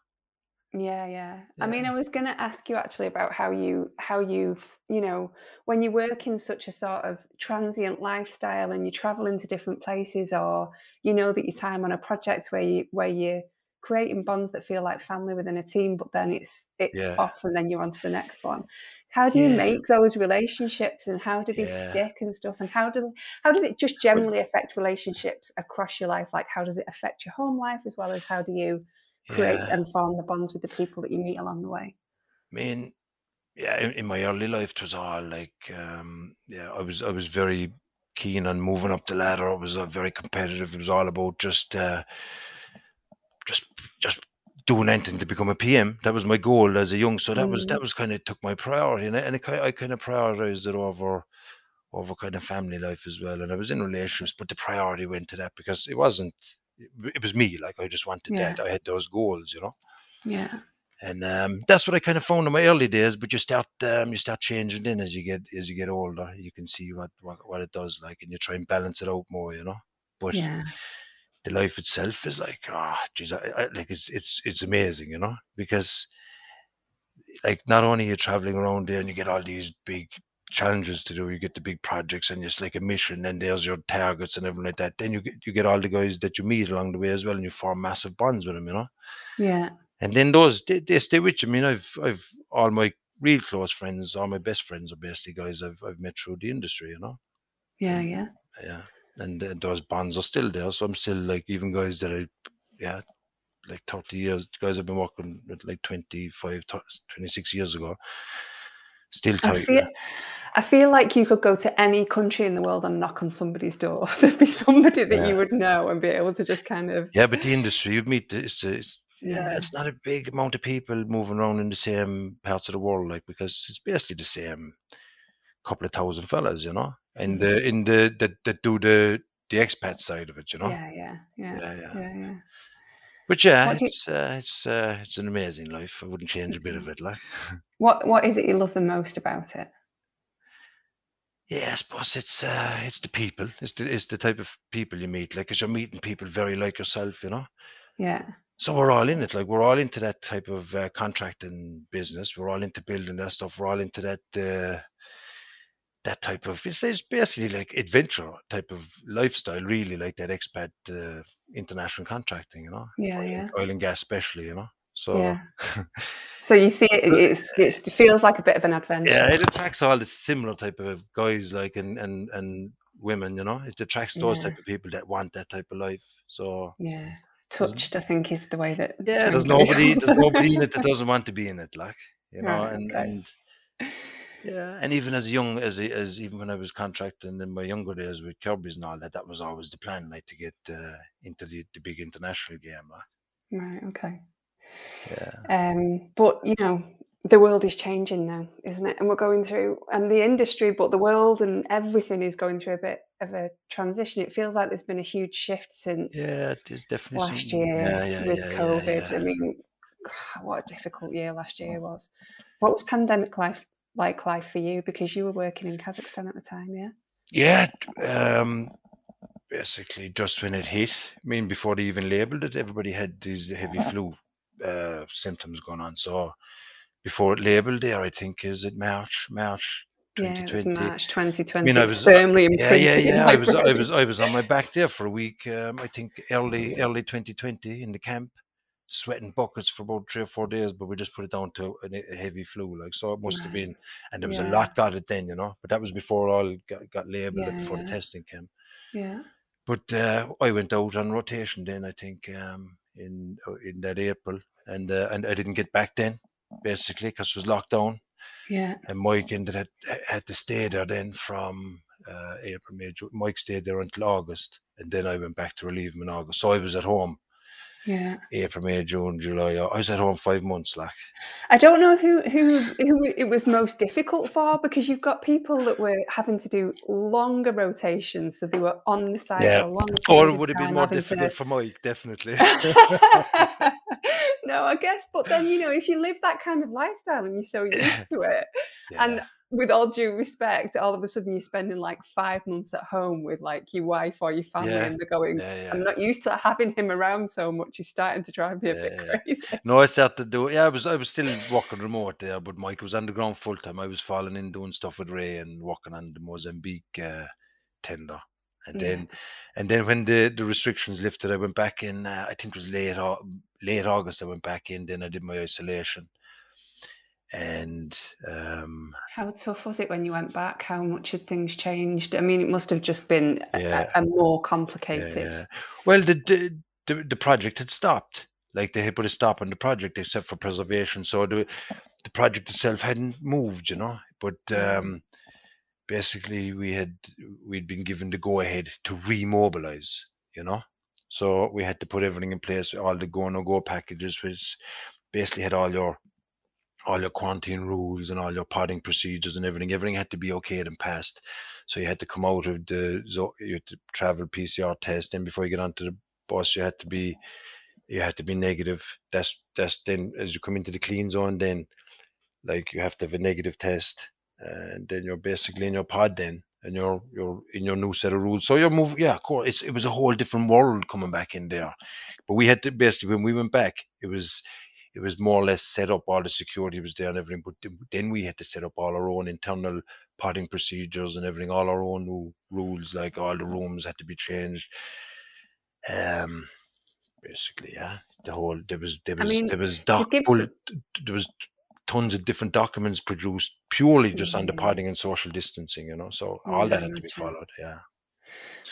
Yeah, yeah. I mean, I was going to ask you actually about how you how you've you know when you work in such a sort of transient lifestyle and you travel into different places, or you know that your time on a project where you where you're creating bonds that feel like family within a team, but then it's it's Yeah. off and then you're on to the next one. How do you Yeah. make those relationships and how do they Yeah. stick and stuff? And how do how does it just generally affect relationships across your life? Like how does it affect your home life as well as how do you create and form the bonds with the people that you meet along the way. I mean, yeah, in, in my early life, it was all like, um, yeah, I was I was very keen on moving up the ladder. I was uh, very competitive. It was all about just, uh, just, just doing anything to become a PM. That was my goal as a young. So that was that Mm. was kind of took my priority, and I, and I, ki- I kind of prioritized it over over kind of family life as well. And I was in relationships, but the priority went to that because it wasn't. It was me. Like I just wanted Yeah. that. I had those goals, you know. Yeah. And um, that's what I kind of found in my early days. But you start um, you start changing then as you get as you get older. You can see what, what what it does like, and you try and balance it out more, you know. But Yeah. The life itself is like, ah, geez, I, I, like it's it's it's amazing, you know, because like not only you're traveling around there and you get all these big challenges to do, you get the big projects and it's like a mission, and there's your targets and everything like that. Then you get you get all the guys that you meet along the way as well, and you form massive bonds with them, you know. Yeah. And then those they, they stay with you. I mean, I've I've all my real close friends, all my best friends are basically guys I've I've met through the industry, you know. Yeah. Yeah. yeah, and uh, those bonds are still there. So I'm still like even guys that I, yeah, like 30 years, guys I've been working with like 25, 26 years ago, still I tight. feel I feel like you could go to any country in the world and knock on somebody's door. There'd be somebody that Yeah. you would know and be able to just kind of Yeah, but the industry you meet, it's, it's Yeah. it's not a big amount of people moving around in the same parts of the world, like because it's basically the same couple of thousand fellas, you know, and Mhm. the in the that that do the the expat side of it, you know. Yeah. Yeah. Yeah. Yeah, yeah. Yeah. Yeah. But yeah, you, it's uh, it's uh, it's an amazing life. I wouldn't change a bit of Mhm. it, like. what What is it you love the most about it? Yeah, I suppose it's uh, it's the people. It's the it's the type of people you meet. Like, 'cause you're meeting people very like yourself, you know. Yeah. So we're all in it. Like, we're all into that type of uh, contracting business. We're all into building that stuff. We're all into that uh, that type of. It's, it's basically like adventure type of lifestyle, really, like that expat uh, international contracting, you know, Yeah. oil, Yeah. and- oil and gas, especially, you know. So Yeah. So you see, it, it feels like a bit of an adventure. yeah, it attracts all the similar type of guys, like and and and women, you know. It attracts those Yeah. type of people that want that type of life. So Yeah. Touched, I think, is the way that. yeah, there's nobody there's nobody in it that doesn't want to be in it, like you know, Right. and Okay. and yeah, and even as young as as even when I was contracting in my younger days with Kirby's and all that, that was always the plan, like to get uh, into the, the big international game. Right. Okay. Yeah, Um, but you know, the world is changing now, isn't it? And we're going through, and the industry, but the world and everything is going through a bit of a transition. It feels like there's been a huge shift since yeah, there's definitely last some. year Yeah, yeah, with yeah, COVID. I mean, what a difficult year last year was. What was pandemic life like life for you? Because you were working in Kazakhstan at the time, yeah. Yeah, um, basically just when it hit. I mean, before they even labeled it, everybody had these heavy flu uh, symptoms going on. So before it labeled there, I think is it March, March Yeah, it was 2020. March I 2020. mean, I was uh, firmly yeah, imprinted yeah, yeah. my I was, I was, I was on my back there for a week. Um, I think early, early 2020 in the camp. Sweating buckets for about three or four days, but we just put it down to a, heavy flu. Like so, it must right. have been, and there was yeah. a lot got it then, you know. But that was before all got, got labelled yeah, before yeah. the testing came. Yeah. But uh, I went out on rotation then. I think um, in uh, in that April, and uh, and I didn't get back then, basically, because it was locked down. Yeah. And Mike ended had had to stay there then from uh, April, May. Mike stayed there until August, and then I went back to relieve him in August. So I was at home yeah. April, May, June, July. I was at home five months. Like I don't know who who who it was most difficult for because you've got people that were having to do longer rotations, so they were on the side yeah. Or it would have been more difficult to... for Mike, definitely. no, I guess, but then you know, if you live that kind of lifestyle and you're so used to it, yeah. and with all due respect, all of a sudden you're spending like five months at home with like your wife or your family, yeah. and they're going, yeah, yeah. "I'm not used to having him around so much." He's starting to drive me a bit crazy. No, I started to do. Yeah, I was I was still working remote there, but Mike was underground full time. I was falling in doing stuff with Ray and working on the Mozambique uh, tender. And then, and then when the, the restrictions lifted, I went back in. Uh, I think it was late late August. I went back in. Then I did my isolation and um, how tough was it when you went back how much had things changed i mean it must have just been yeah. a, a, more complicated yeah, yeah. well the, the, the project had stopped like they had put a stop on the project except for preservation so the the project itself hadn't moved you know but mm. um basically we had we'd been given the go ahead to remobilize you know so we had to put everything in place all the go no go packages which basically had all your all your quarantine rules and all your potting procedures and everything. Everything had to be okayed and passed. So you had to come out of the so you had to travel PCR test, and before you get onto the bus, you had to be you had to be negative. That's that's then as you come into the clean zone, then like you have to have a negative test, and then you're basically in your pod then, and you're you're in your new set of rules. So you're moving, yeah, of course. It's it was a whole different world coming back in there. But we had to basically when we went back, it was it was more or less set up. All the security was there and everything, but then we had to set up all our own internal potting procedures and everything, all our own new rules. Like all the rooms had to be changed. Um, basically, yeah. The whole there was there was I mean, there was doc, there was tons of different documents produced purely just on the potting and social distancing. You know, so all that had to be followed. Yeah.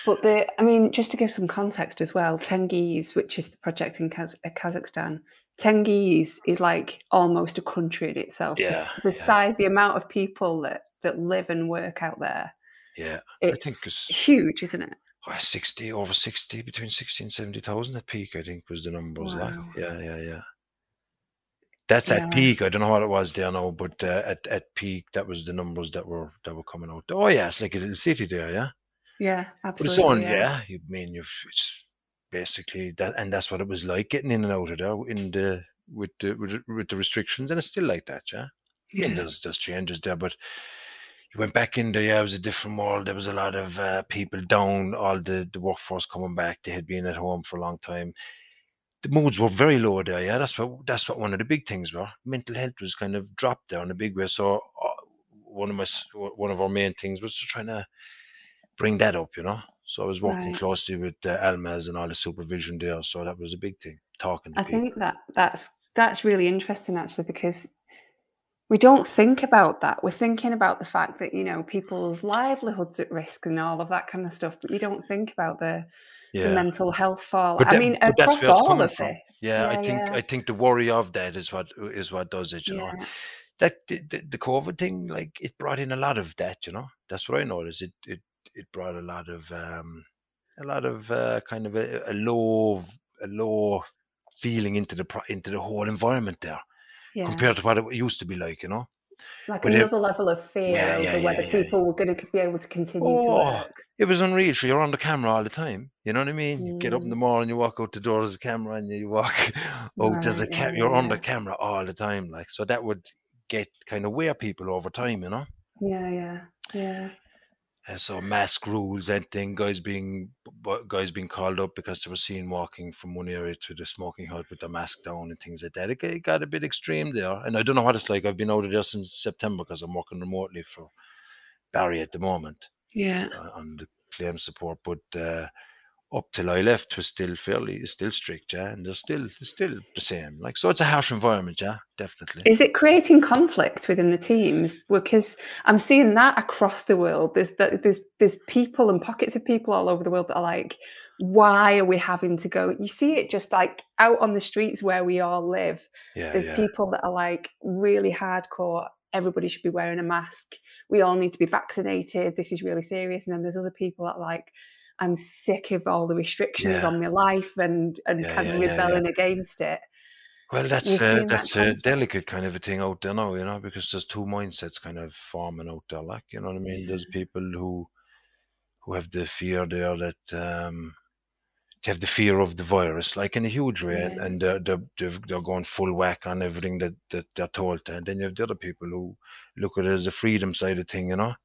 But the, I mean, just to give some context as well, Tengiz, which is the project in Kaz- Kazakhstan, Tengiz is like almost a country in itself. Yeah, the, the yeah. size, the amount of people that that live and work out there. Yeah, it's I think it's huge, isn't it? 60 over 60 between 60 and 70,000 at peak I think was the numbers wow. like yeah yeah yeah that's yeah. at peak I don't know what it was there now but uh, at at peak that was the numbers that were that were coming out oh yeah it's like a little city there yeah yeah absolutely but it's on yeah, yeah. you mean you've it's basically that and that's what it was like getting in and out of there in the with the with, with the restrictions and it's still like that yeah, yeah. I mean, there's there's changes there but you went back in there yeah it was a different world there was a lot of uh, people down all the the workforce coming back they had been at home for a long time. The moods were very low there yeah that's what that's what one of the big things were. Mental health was kind of dropped there in a big way so uh, one of my one of our main things was to try to bring that up you know so I was working right. closely with uh, Almaz and all the supervision there. So that was a big thing. Talking. I people. think that that's that's really interesting actually because we don't think about that. We're thinking about the fact that you know people's livelihoods at risk and all of that kind of stuff, but you don't think about the yeah. the mental health fall. I mean, across all of from. this. Yeah, yeah, I think yeah. I think the worry of that is what is what does it. You know, that the, the, the COVID thing, like it brought in a lot of that. You know, that's what I noticed. It it it brought a lot of um, a lot of uh, kind of a, a, low a low feeling into the into the whole environment there yeah. compared to what it used to be like, you know. Like but another it, level of fear yeah, over yeah, whether people were going to be able to continue oh, to work. It was unreal. So you're on the camera all the time. You know what I mean? Mm. You get up in the mm. morning, you walk out the door, there's a camera, and you walk out, right, there's a cam- you're on the camera all the time. Like so, that would get kind of wear people over time, you know. Yeah, yeah, yeah. And so mask rules, anything, guys being guys being called up because they were seen walking from one area to the smoking hut with their mask down and things like that. It got a bit extreme there, and I don't know what it's like. I've been out of there since September because I'm working remotely for Barry at the moment. Yeah, uh, on the claim support, but uh, up till I left was still fairly still strict, yeah, and they're still still the same. Like so, it's a harsh environment, yeah, definitely. Is it creating conflict within the teams? Because I'm seeing that across the world. There's there's there's people and pockets of people all over the world that are like, why are we having to go? You see it just like out on the streets where we all live. Yeah, There's yeah, people that are like really hardcore. Everybody should be wearing a mask. We all need to be vaccinated. This is really serious. And then there's other people that are like, I'm sick of all the restrictions Yeah. on my life and and Yeah, kind of rebelling against it. Well, that's uh, seeing that that's a delicate kind of a thing out there now, you know, because there's two mindsets kind of forming out there. Like, you know what I mean? There's people who who have the fear there that um, they have the fear of the virus, like in a huge way, and, Yeah. and they're, they're they're they're going full whack on everything that that they're told. to. And then you have the other people who look at it as a freedom side of thing, you know,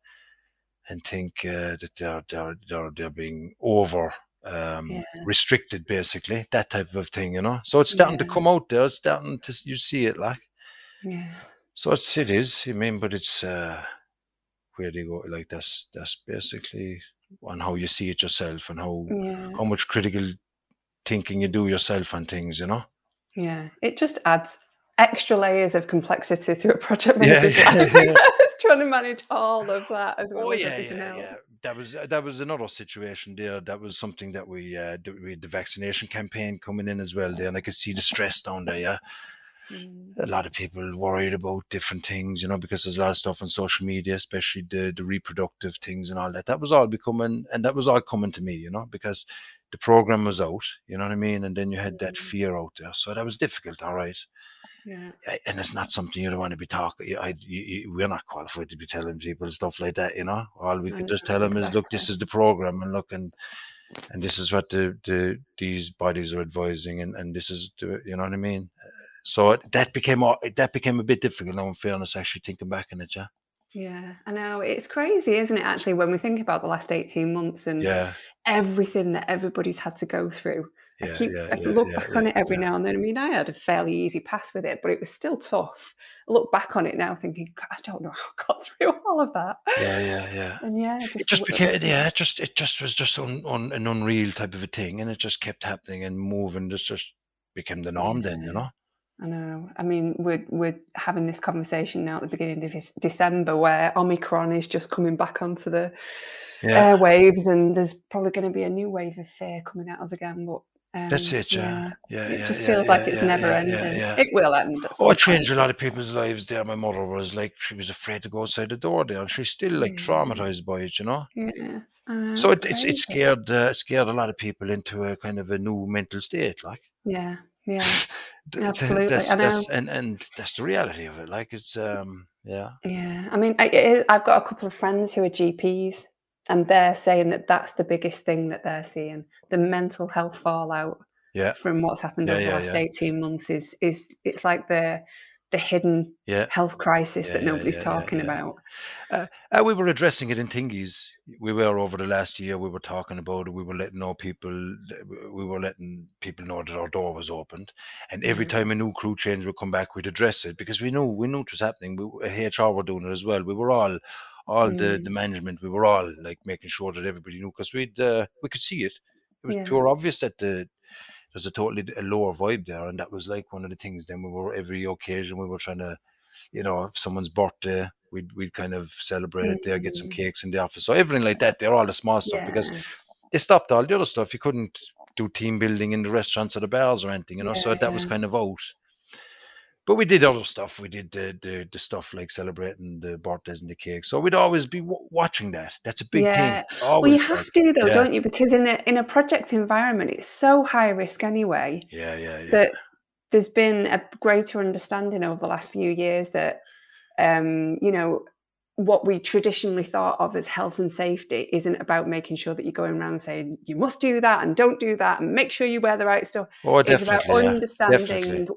and think uh, that they're they're they're they're being over um, Yeah. restricted, basically that type of thing, you know. So it's starting to come out there. It's starting to you see it, like. Yeah. So it's it is. I mean, but it's uh, where they go. Like that's that's basically on how you see it yourself and how Yeah. how much critical thinking you do yourself on things. You know. Yeah. It just adds extra layers of complexity to a project Yeah, manager's yeah, life. trying to manage all of that as well Oh as yeah, yeah, else. yeah. That was uh, that was another situation there. That was something that we uh, we had the vaccination campaign coming in as well there, and I could see the stress down there. Yeah, Mm. a lot of people worried about different things, you know, because there's a lot of stuff on social media, especially the the reproductive things and all that. That was all becoming, and that was all coming to me, you know, because the program was out, you know what I mean, and then you had that Mm. fear out there, so that was difficult. All right, Yeah. And it's not something you don't want to be talking. I, you, you, we're not qualified to be telling people stuff like that, you know. All we can just tell them is, look, this is the program, and look, and and this is what the, the these bodies are advising, and, and this is the, you know what I mean. So it, that became a- that became a bit difficult now. In fairness, actually thinking back on it, yeah, Yeah, I know. It's crazy, isn't it, actually, when we think about the last 18 months and yeah, everything that everybody's had to go through. I keep yeah, I yeah, look yeah, back yeah, on it every yeah. now and then. I mean, I had a fairly easy pass with it, but it was still tough. I look back on it now thinking, I don't know how I got through all of that. Yeah, yeah, yeah. And yeah, It just just w- became, yeah, it just it just was just un, un, an unreal type of a thing, and it just kept happening and moving. This just became the norm then, you know. I know. I mean, we're we're having this conversation now at the beginning of December, where Omicron is just coming back onto the Yeah, airwaves, and there's probably going to be a new wave of fear coming at us again. But um, that's it. Yeah, yeah, yeah, it yeah, just yeah, feels yeah, like it's never ending. It will end Oh, it changed a lot of people's lives there. My mother was like, she was afraid to go outside the door there, and she's still like Yeah. traumatized by it, you know. Yeah, know, So it's it it's, it scared uh, scared a lot of people into a kind of a new mental state, like. Yeah, yeah, absolutely. That's that's and and that's the reality of it. Like it's um yeah Yeah, I mean, I, it I've got a couple of friends who are GPs, and they're saying that that's the biggest thing that they're seeing: the mental health fallout yeah from what's happened Yeah, over the last yeah. eighteen months is is it's like the the hidden yeah. health crisis Yeah, that nobody's yeah, yeah, talking yeah. about. Uh, uh, we were addressing it in Tengiz. We were over the last year. We were talking about it. We were letting know people. We were letting people know that our door was opened. And every Yeah. time a new crew change would come back, we'd address it because we knew we knew it was happening. We, HR were doing it as well. We were all, all the the Mm. management. We were all like making sure that everybody knew because we'd uh, we could see it. It was Yeah. pure obvious that the there's a totally a lower vibe there, and that was like one of the things. Then we were every occasion we were trying to, you know, if someone's birthday, we'd we'd kind of celebrate it there, get some Mm. cakes in the office. So everything like that, they're all the small stuff because they stopped all the other stuff. You couldn't do team building in the restaurants or the bars or anything, you know. So Yeah, that was kind of out. But we did other stuff. We did the the, the stuff like celebrating the birthdays and the cakes. So we'd always be w- watching that. That's a big yeah. thing. Well, Always. you like, have to though, yeah. don't you? Because in a in a project environment, it's so high risk anyway. yeah, yeah, yeah. that there's been a greater understanding over the last few years that um, you know what we traditionally thought of as health and safety isn't about making sure that you're going around saying you must do that and don't do that and make sure you wear the right stuff. oh, It's about. Yeah. understanding Definitely.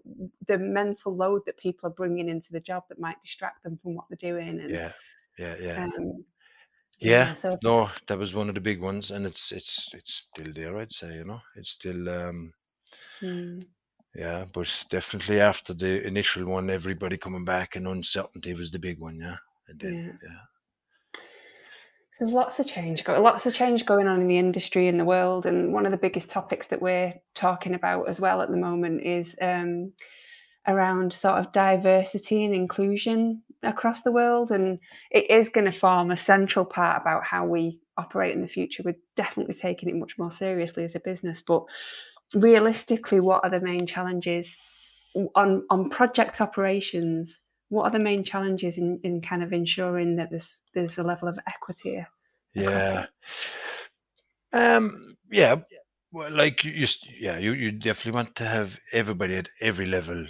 the mental load that people are bringing into the job that might distract them from what they're doing. And Yeah, yeah, yeah. um, Yeah, so no, that was one of the big ones, and it's it's it's still there. I'd say, you know, it's still um mm, yeah, but definitely after the initial one, everybody coming back and uncertainty was the big one. Yeah, and then Yeah. yeah, There's lots of change going lots of change going on in the industry in the world, and one of the biggest topics that we're talking about as well at the moment is um, around sort of diversity and inclusion across the world, and it is going to form a central part about how we operate in the future. We're definitely taking it much more seriously as a business, but realistically, what are the main challenges on on project operations? What are the main challenges in, in kind of ensuring that there's there's a level of equity? Yeah. Um. Yeah. Well, like you, yeah, you, you definitely want to have everybody at every level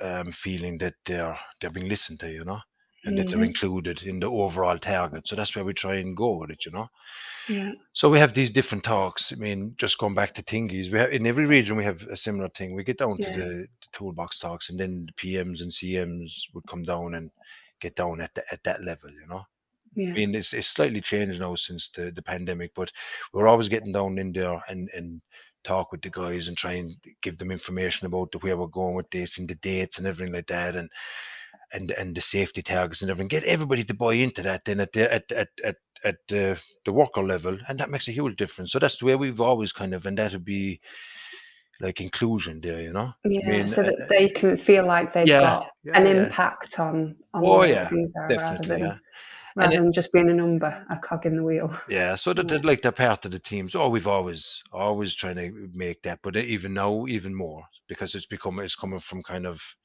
um, feeling that they're they're being listened to, you know, and mm-hmm. that mm-hmm. included in the overall target. So that's where we try and go with it, you know. Yeah. So we have these different talks. I mean, just going back to Tengiz, we have in every region we have a similar thing. We get down yeah. to the, the, toolbox talks, and then the PMs and CMs would come down and get down at the, at that level, you know. Yeah. I mean, it's, it's slightly changed now since the, the pandemic, but we're always getting down in there and, and talk with the guys and try and give them information about the, where we're going with this and the dates and everything like that and and and the safety targets and everything. Get everybody to buy into that then at the at at at, at the, the worker level, and that makes a huge difference. So that's the way we've always kind of, and that would be like inclusion there, you know. Yeah, I mean, so that uh, they can feel like they've yeah, got yeah, an yeah. impact on on oh, yeah, definitely, yeah rather and than it, just being a number, a cog in the wheel. Yeah, so that like they're part of the teams. Oh, we've always always trying to make that, but even now, even more because it's become it's coming from kind of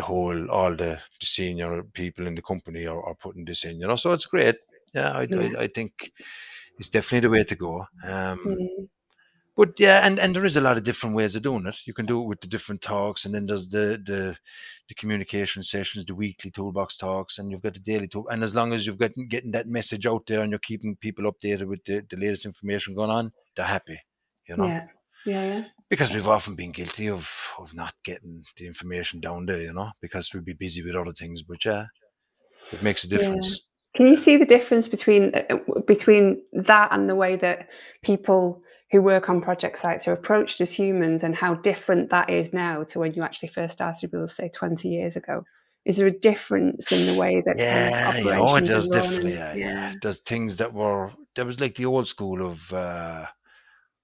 the whole all the, the senior people in the company are, are putting this in, you know. So it's great. Yeah, I, yeah. I, I think it's definitely the way to go. Um, mm but yeah, and, and there is a lot of different ways of doing it. You can do it with the different talks, and then there's the the the communication sessions, the weekly toolbox talks, and you've got the daily talk. And as long as you've got getting that message out there and you're keeping people updated with the, the latest information going on, they're happy. You know. Yeah. Yeah, yeah. Because we've often been guilty of of not getting the information down there, you know, because we'd be busy with other things. But yeah, it makes a difference. Yeah. Can you see the difference between uh, between that and the way that people who work on project sites are approached as humans and how different that is now to when you actually first started with say 20 years ago? Is there a difference in the way that yeah, yeah, oh, there's definitely yeah, yeah. There's things that were there was like the old school of uh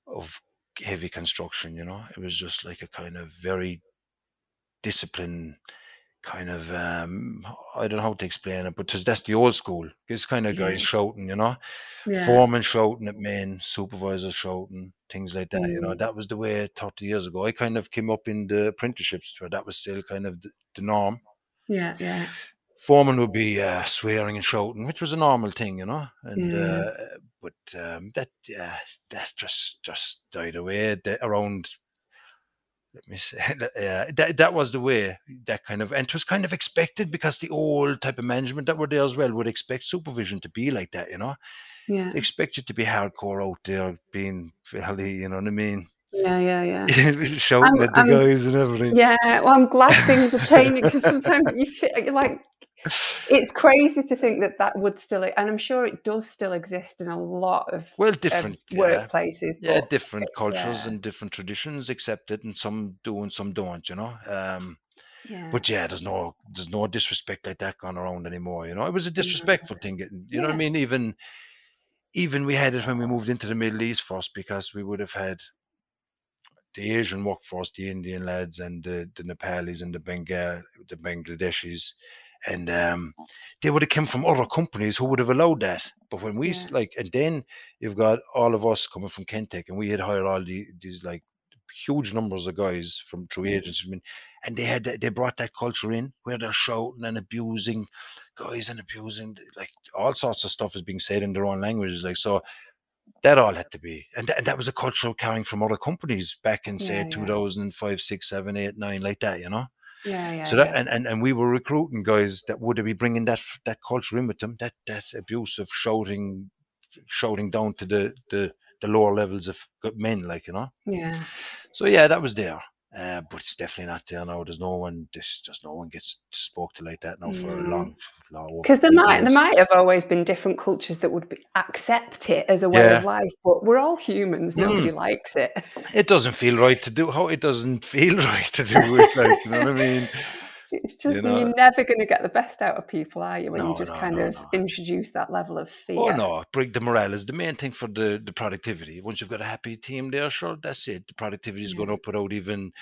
of heavy construction, you know. It was just like a kind of very disciplined kind of um I don't know how to explain it, but that's the old school. This kind of guys yeah. shouting, you know, yeah. foreman shouting at men, supervisor shouting, things like that. Mm. You know, mm. that was the way 30 years ago. I kind of came up in the apprenticeships where that was still kind of the, the norm. Yeah, yeah. Foreman would be uh, swearing and shouting, which was a normal thing, you know. And yeah. uh, but um, that yeah, that just just died away around let me say, uh, that that was the way that kind of, and it was kind of expected because the old type of management that were there as well would expect supervision to be like that, you know. Yeah. Expect you to be hardcore out there, being fairly, you know what I mean. Yeah, yeah, yeah. Shouting I'm, at the I'm, guys and everything. Yeah, well, I'm glad things are changing because sometimes you feel like it's crazy to think that that would still, and I'm sure it does still exist in a lot of well, different workplaces. Yeah, yeah different cultures yeah. and different traditions accept it, and some do and some don't. You know. Um, yeah. But yeah, there's no there's no disrespect like that going around anymore. You know, it was a disrespectful thing. You know what I mean? Even even we had it when we moved into the Middle East first because we would have had the Asian workforce, the Indian lads and the, the Nepalis and the Bengal, the Bangladeshis, and um, they would have come from other companies who would have allowed that. But when we yeah. like, and then you've got all of us coming from Kentech, and we had hired all the, these like huge numbers of guys from through agencies, and they had they brought that culture in where they're shouting and abusing guys and abusing like all sorts of stuff is being said in their own languages. Like so, that all had to be, and, th- and that was a cultural carrying from other companies back in say yeah, yeah. 2005, 6, 7, 8, 9, like that, you know. Yeah, yeah. So that yeah. and, and and we were recruiting guys that would be bringing that that culture in with them, that that abusive shouting, shouting down to the the the lower levels of men, like you know. Yeah. So yeah, that was there. Uh, but it's definitely not there now. There's no one. There's just no one gets spoke to like that now for a long, long. Because there might there might have always been different cultures that would be, accept it as a way yeah. of life, but we're all humans. Nobody mm. likes it. It doesn't feel right to do. How it doesn't feel right to do it. Like you know what I mean. It's just You know? you're never going to get the best out of people, are you? When No, you just no, kind no, of introduce that level of oh, fear. Oh no, bring the morale is the main thing for the the productivity. Once you've got a happy team there, sure, that's it. The productivity is going Yeah. up without even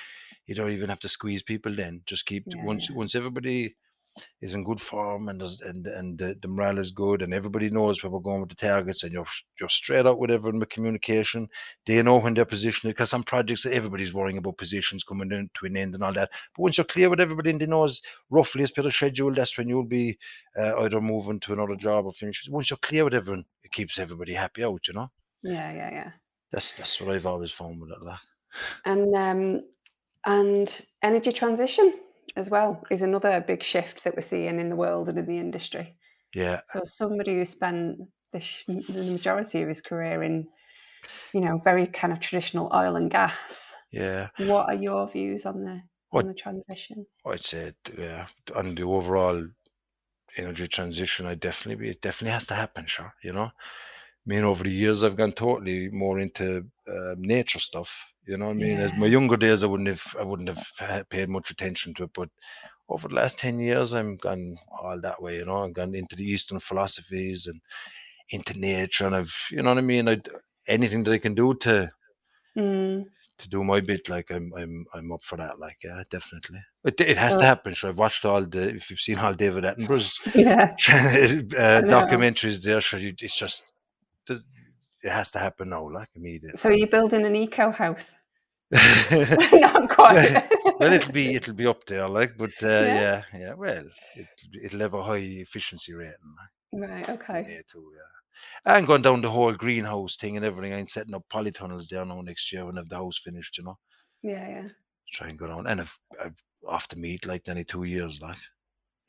you don't even have to squeeze people. Then just keep Yeah, once yeah. once everybody is in good form and and and the, the morale is good and everybody knows where we're going with the targets and you're you're straight out with everyone with communication. They know when they're positioned because some projects everybody's worrying about positions coming in to an end and all that. But once you're clear with everybody and they knows roughly as per the schedule, that's when you'll be uh, either moving to another job or finish. Once you're clear with everyone, it keeps everybody happy out. You know, Yeah, yeah, yeah. that's that's what I've always found with it. Like. And um, and energy transition as well is another big shift that we're seeing in the world and in the industry. Yeah, So somebody who spent the, sh- the majority of his career in, you know, very kind of traditional oil and gas. yeah. What are your views on the What- on the transition? I'd say yeah, on the overall energy transition, I definitely be it definitely has to happen, sure. You know, I mean, over the years, I've gone totally more into um, nature stuff. You know, what I mean, as my younger days, I wouldn't have, I wouldn't have paid much attention to it, but over the last ten years, I'm gone all that way. You know, I've gone into the Eastern philosophies and into nature, and I've, you know what I mean. I anything that I can do to Mm, to do my bit, like I'm, I'm, I'm up for that. Like, yeah, definitely. It, it has So- to happen. Sure, I've watched all the. If you've seen all David Attenborough's yeah. uh, documentaries, there, So you, it's just it has to happen now, like immediately. So you're building an eco house? Not quite. well, it'll be it'll be up there, like, but uh, Yeah. yeah, yeah. Well, it, it'll have a high efficiency rating. Right. Okay. yeah, too, yeah. And going down the whole greenhouse thing and everything. I'm setting up polytunnels there now next year when have the house finished. You know. Yeah. Yeah. try and go down. And I've, I've off the meat like nearly two years, like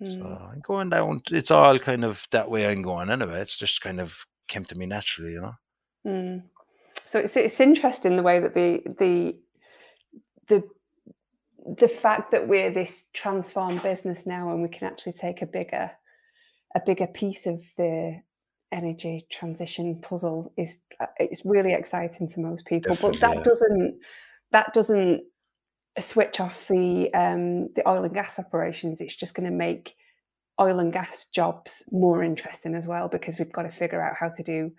Mm. so. I'm going down. It's all kind of that way I'm going anyway. It's just kind of came to me naturally, you know. Mm. So it's it's interesting the way that the the the the fact that we're this transformed business now and we can actually take a bigger a bigger piece of the energy transition puzzle is uh, it's really exciting to most people but that yeah. doesn't that doesn't switch off the um the oil and gas operations it's just going to make oil and gas jobs more interesting as well because we've got to figure out how to do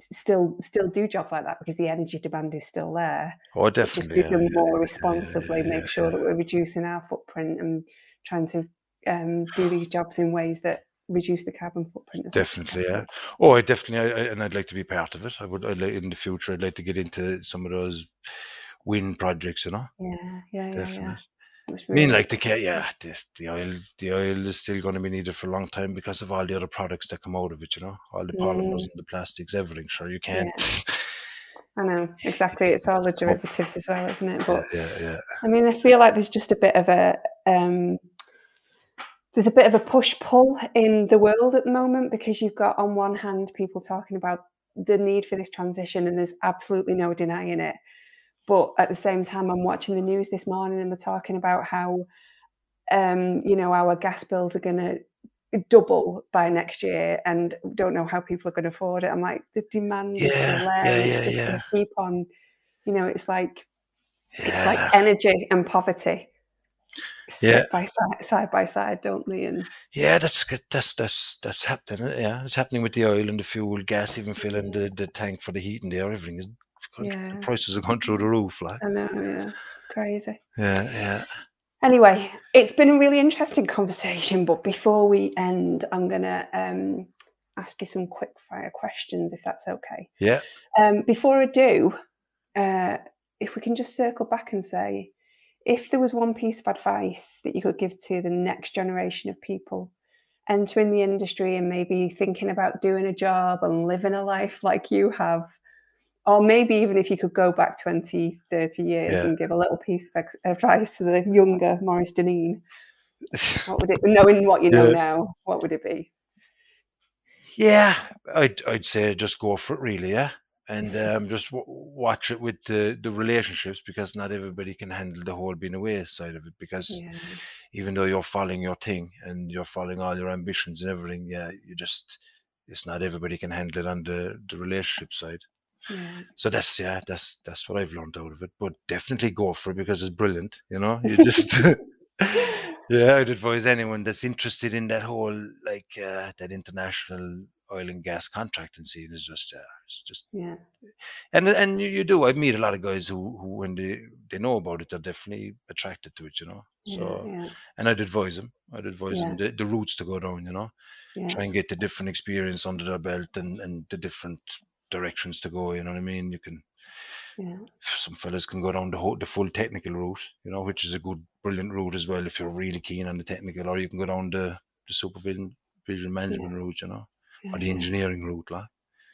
still still do jobs like that because the energy demand is still there Oh, definitely. just do them yeah, more yeah, responsibly yeah, make sure that we're reducing our footprint and trying to um, do these jobs in ways that reduce the carbon footprint as much as Definitely, yeah. Oh, I definitely, I, and I'd like to be part of it. I would, I'd like in the future. I'd like to get into some of those wind projects, you know. yeah yeah yeah Definitely. Yeah I mean, like the yeah, the, the oil, the oil is still going to be needed for a long time because of all the other products that come out of it. You know, all the polymers and the plastics, everything. Sure, you can't. I know exactly. It's all the derivatives as well, isn't it? But yeah, yeah, yeah. I mean, I feel like there's just a bit of a um, there's a bit of a push pull in the world at the moment because you've got on one hand people talking about the need for this transition, and there's absolutely no denying it. But at the same time, I'm watching the news this morning, and they're talking about how um, you know our gas bills are going to double by next year, and don't know how people are going to afford it. I'm like, the demand is Yeah, yeah, yeah, just yeah. going to keep on. You know, it's like it's like energy and poverty Yeah. by side, side by side, don't they? And Yeah, that's good. That's that's that's happening. Yeah, it's happening with the oil and the fuel, gas, even filling the, the tank for the heat and there. Everything is Yeah. the prices are going through the roof. Like, I know, yeah, it's crazy. yeah, yeah, Anyway, it's been a really interesting conversation. But before we end, I'm gonna um, ask you some quick fire questions, if that's okay. yeah. Um, before I do, uh, if we can just circle back and say, if there was one piece of advice that you could give to the next generation of people entering the industry and maybe thinking about doing a job and living a life like you have, or maybe even if you could go back 20, 30 years Yeah. and give a little piece of ex- advice to the younger Maurice Deneen, what would it, knowing what you know Yeah. now, what would it be? Yeah, I'd I'd say just go for it, really. Yeah, and um, just w- watch it with the the relationships because not everybody can handle the whole being away side of it. Because Yeah, even though you're following your thing and you're following all your ambitions and everything, yeah, you just it's not everybody can handle it on the the relationship side. Yeah. So that's yeah, that's that's what I've learned out of it. But definitely go for it because it's brilliant. You know, you just Yeah, I'd advise anyone that's interested in that whole like uh, that international oil and gas contracting scene is just uh, it's just Yeah. and and you, you do. I meet a lot of guys who who when they they know about it, they're definitely attracted to it, you know. So Yeah. and I'd advise them. I'd advise them the, the routes to go down, you know. Yeah. Try and get the different experience under their belt and and the different directions to go. You know what I mean? You can Yeah. some fellas can go down the whole the full technical route, you know, which is a good, brilliant route as well if you're really keen on the technical, or you can go down the the supervision vision management route, you know, or the engineering route, like.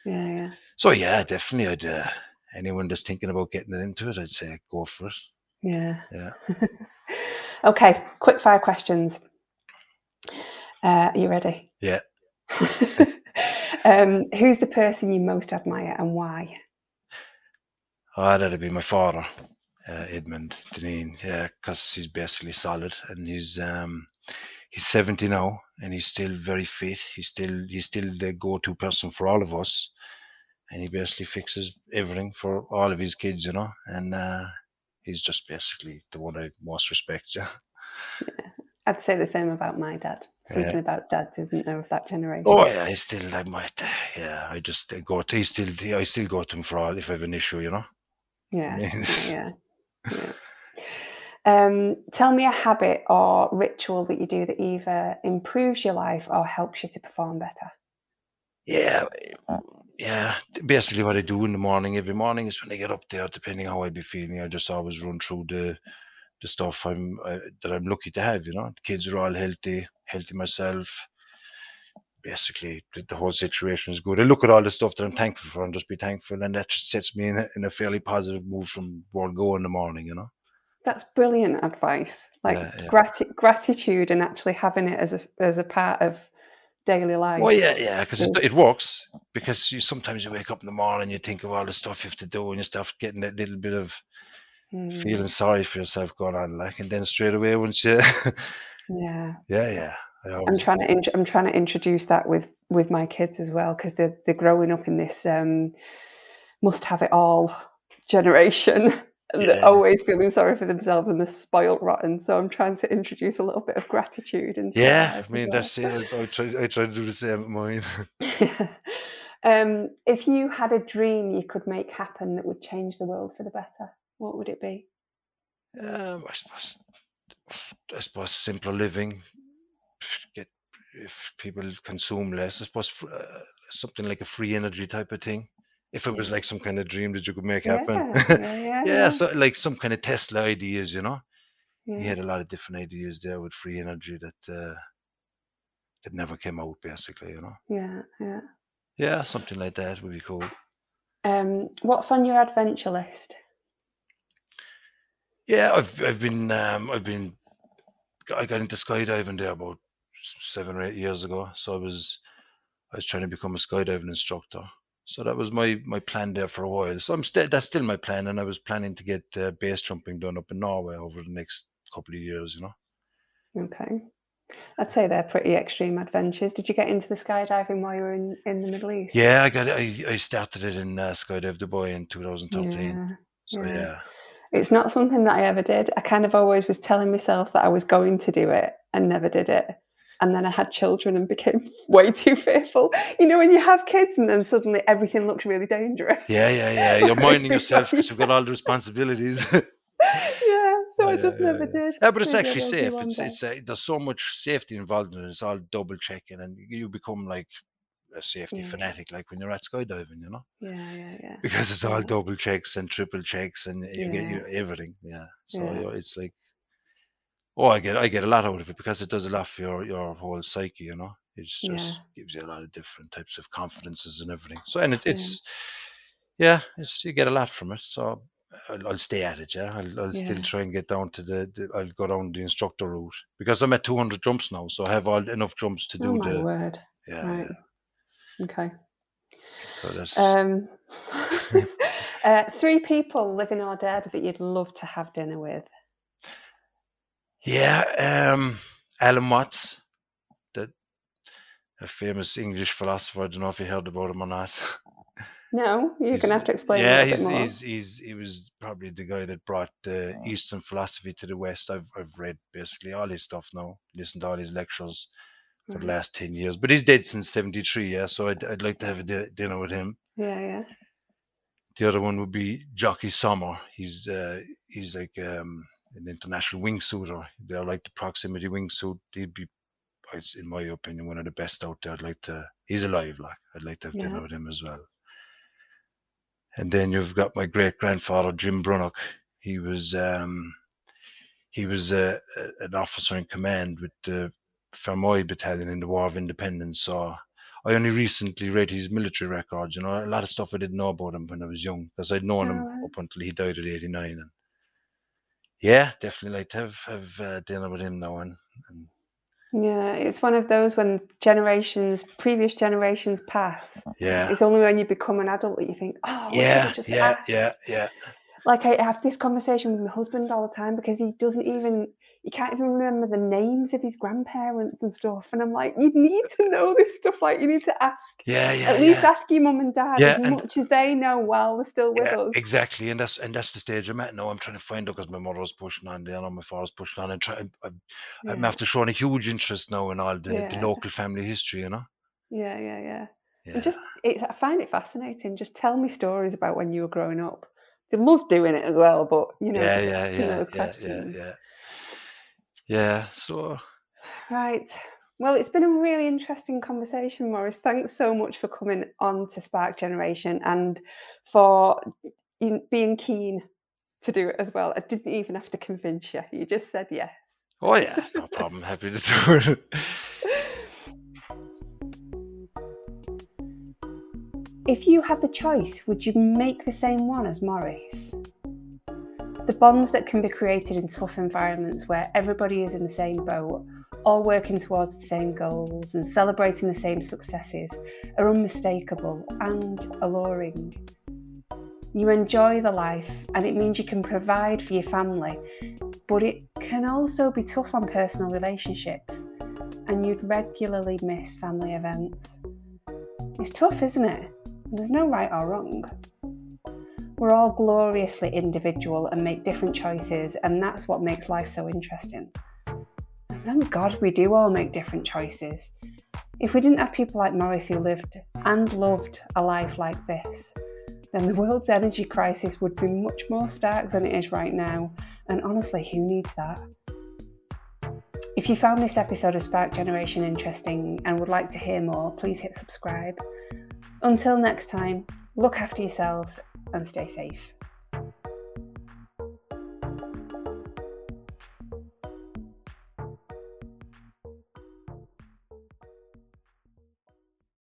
Yeah. Yeah. So yeah, definitely, I'd uh, anyone that's thinking about getting into it, I'd say go for it. Yeah. Yeah. okay. Quick fire questions. Uh, are you ready? Yeah. um, who's the person you most admire and why? Oh, that'd be my father, uh, Edmund Deneen. Yeah, because he's basically solid, and he's um, he's seventy now, and he's still very fit. He's still he's still the go-to person for all of us, and he basically fixes everything for all of his kids, you know. And uh, he's just basically the one I most respect. Yeah. I'd say the same about my dad. Something Yeah. about dads, isn't there, of that generation? Oh yeah, I still I might. Yeah, I just uh, go to. He still I still go to him for all if I have an issue, you know. Yeah, yeah, yeah. yeah. Um, tell me a habit or ritual that you do that either improves your life or helps you to perform better. Yeah, yeah. Basically, what I do in the morning every morning is when I get up there, depending how I be feeling, I just always run through the the stuff I'm uh, that I'm lucky to have. You know, the kids are all healthy, healthy myself. Basically, the, whole situation is good. I look at all the stuff that I'm thankful for and just be thankful, and that just sets me in a, in a fairly positive mood from where I go in the morning. You know. That's brilliant advice. Like Yeah, yeah. grati- gratitude and actually having it as a as a part of daily life. Well, yeah, yeah, because it, it works. Because you sometimes you wake up in the morning, you think of all the stuff you have to do, and you start getting that little bit of Mm, feeling sorry for yourself going on, like, and then straight away once you, yeah. yeah, yeah, I'm trying to int- I'm trying to introduce that with with my kids as well because they're they're growing up in this um, must have it all generation and they're Yeah. always feeling sorry for themselves and they're spoiled rotten. So I'm trying to introduce a little bit of gratitude and yeah. I mean, that's it. I, I try, I try to do the same at mine. um, if you had a dream you could make happen that would change the world for the better, what would it be? um, I suppose, I suppose simpler living, get if people consume less. I suppose uh, something like a free energy type of thing. If it was like some kind of dream that you could make Yeah, happen. yeah, yeah, yeah, so like some kind of Tesla ideas, you know. yeah. he had a lot of different ideas there with free energy that uh, that never came out basically you know yeah, yeah. yeah something like that would be cool Um, what's on your adventure list? Yeah i've i've been um i've been i got into skydiving there about seven or eight years ago so i was i was trying to become a skydiving instructor so that was my my plan there for a while so i'm still that's still my plan and i was planning to get uh, base jumping done up in norway over the next couple of years you know Okay. I'd say they're pretty extreme adventures. Did you get into the skydiving while you were in, in the Middle East? yeah i got it i, I started it in uh, skydive dubai in 2013 Yeah. so yeah. yeah It's not something that I ever did. I kind of always was telling myself that I was going to do it and never did it. And then I had children and became way too fearful. You know, when you have kids and then suddenly everything looks really dangerous. Yeah, yeah, yeah. You're minding yourself because you- you've got all the responsibilities. yeah, so Oh, I just yeah, never yeah. did. Yeah, but it's I actually safe. It's it's uh, there's so much safety involved in it. It's all double checking, and you become like a safety Yeah. fanatic, like when you're at skydiving, you know, Yeah, yeah, yeah. because it's all Yeah. double checks and triple checks, and you get Yeah. you everything. Yeah, so Yeah. it's like, oh, I get I get a lot out of it because it does a lot for your your whole psyche, you know. It just Yeah. gives you a lot of different types of confidences and everything. So and it, it's yeah, it's you get a lot from it. So I'll, I'll stay at it. Yeah, I'll, I'll still try and get down to the, the. I'll go down the instructor route because I'm at 200 jumps now, so I have all enough jumps to Oh do my the. word. Yeah, Right. yeah. Okay. So Um, uh, three people, living or dead, that you'd love to have dinner with. yeah. Um, Alan Watts, a famous English philosopher. I don't know if you heard about him or not. No, you're He's- to have to explain yeah, a he's, bit more. he's he's he was probably the guy that brought the Oh. Eastern philosophy to the West. I've I've read basically all his stuff now, listened to all his lectures for the last ten years. But he's dead since seventy three. Yeah, so I'd I'd like to have a di- dinner with him. Yeah, yeah. The other one would be Jokke Sommer. He's uh, he's like um, an international wingsuiter. They're like the proximity wingsuit. He'd be, in my opinion, one of the best out there. I'd like to. He's alive. Like I'd like to have Yeah. dinner with him as well. And then you've got my great grandfather Jim Brunnock. He was um, he was uh, a- an officer in command with the Fermoy Battalion in the War of Independence. So I only recently read his military records. You know, a lot of stuff I didn't know about him when I was young because I'd known him up until he died at eighty nine. And yeah, definitely like to have have uh, dinner with him now. And, and Yeah, it's one of those when generations, previous generations pass. yeah, It's only when you become an adult that you think, oh, what should I yeah, just yeah, asked? yeah, yeah. Like I have this conversation with my husband all the time because he doesn't even, he can't even remember the names of his grandparents and stuff. And I'm like, you need to know this stuff. Like you need to ask. Yeah, yeah, At least yeah. ask your mum and dad Yeah, as and- much as they know while they're still with Yeah, us. exactly, and that's and that's the stage I'm at now. I'm trying to find out because my mother was pushing on, then my father was pushing on, and try, I'm, I'm, I'm after showing a huge interest now in all the, the local family history. You know, Yeah, yeah, yeah. yeah, And just, it's, I find it fascinating. Just tell me stories about when you were growing up. They love doing it as well, but you know, yeah, yeah, yeah, yeah, yeah, yeah, yeah. So Right. Well, it's been a really interesting conversation, Maurice. Thanks so much for coming on to Spark Generation and for in- being keen to do it as well. I didn't even have to convince you. You just said yes. oh yeah, no problem. Happy to do it. If you had the choice, would you make the same one as Morris? The bonds that can be created in tough environments where everybody is in the same boat, all working towards the same goals and celebrating the same successes, are unmistakable and alluring. You enjoy the life, and it means you can provide for your family, but it can also be tough on personal relationships, and you'd regularly miss family events. It's tough, isn't it? There's no right or wrong. We're all gloriously individual and make different choices, and that's what makes life so interesting. Thank God we do all make different choices. If we didn't have people like Maurice who lived and loved a life like this, then the world's energy crisis would be much more stark than it is right now. And honestly, who needs that? If you found this episode of Spark Generation interesting and would like to hear more, please hit subscribe. Until next time, look after yourselves and stay safe.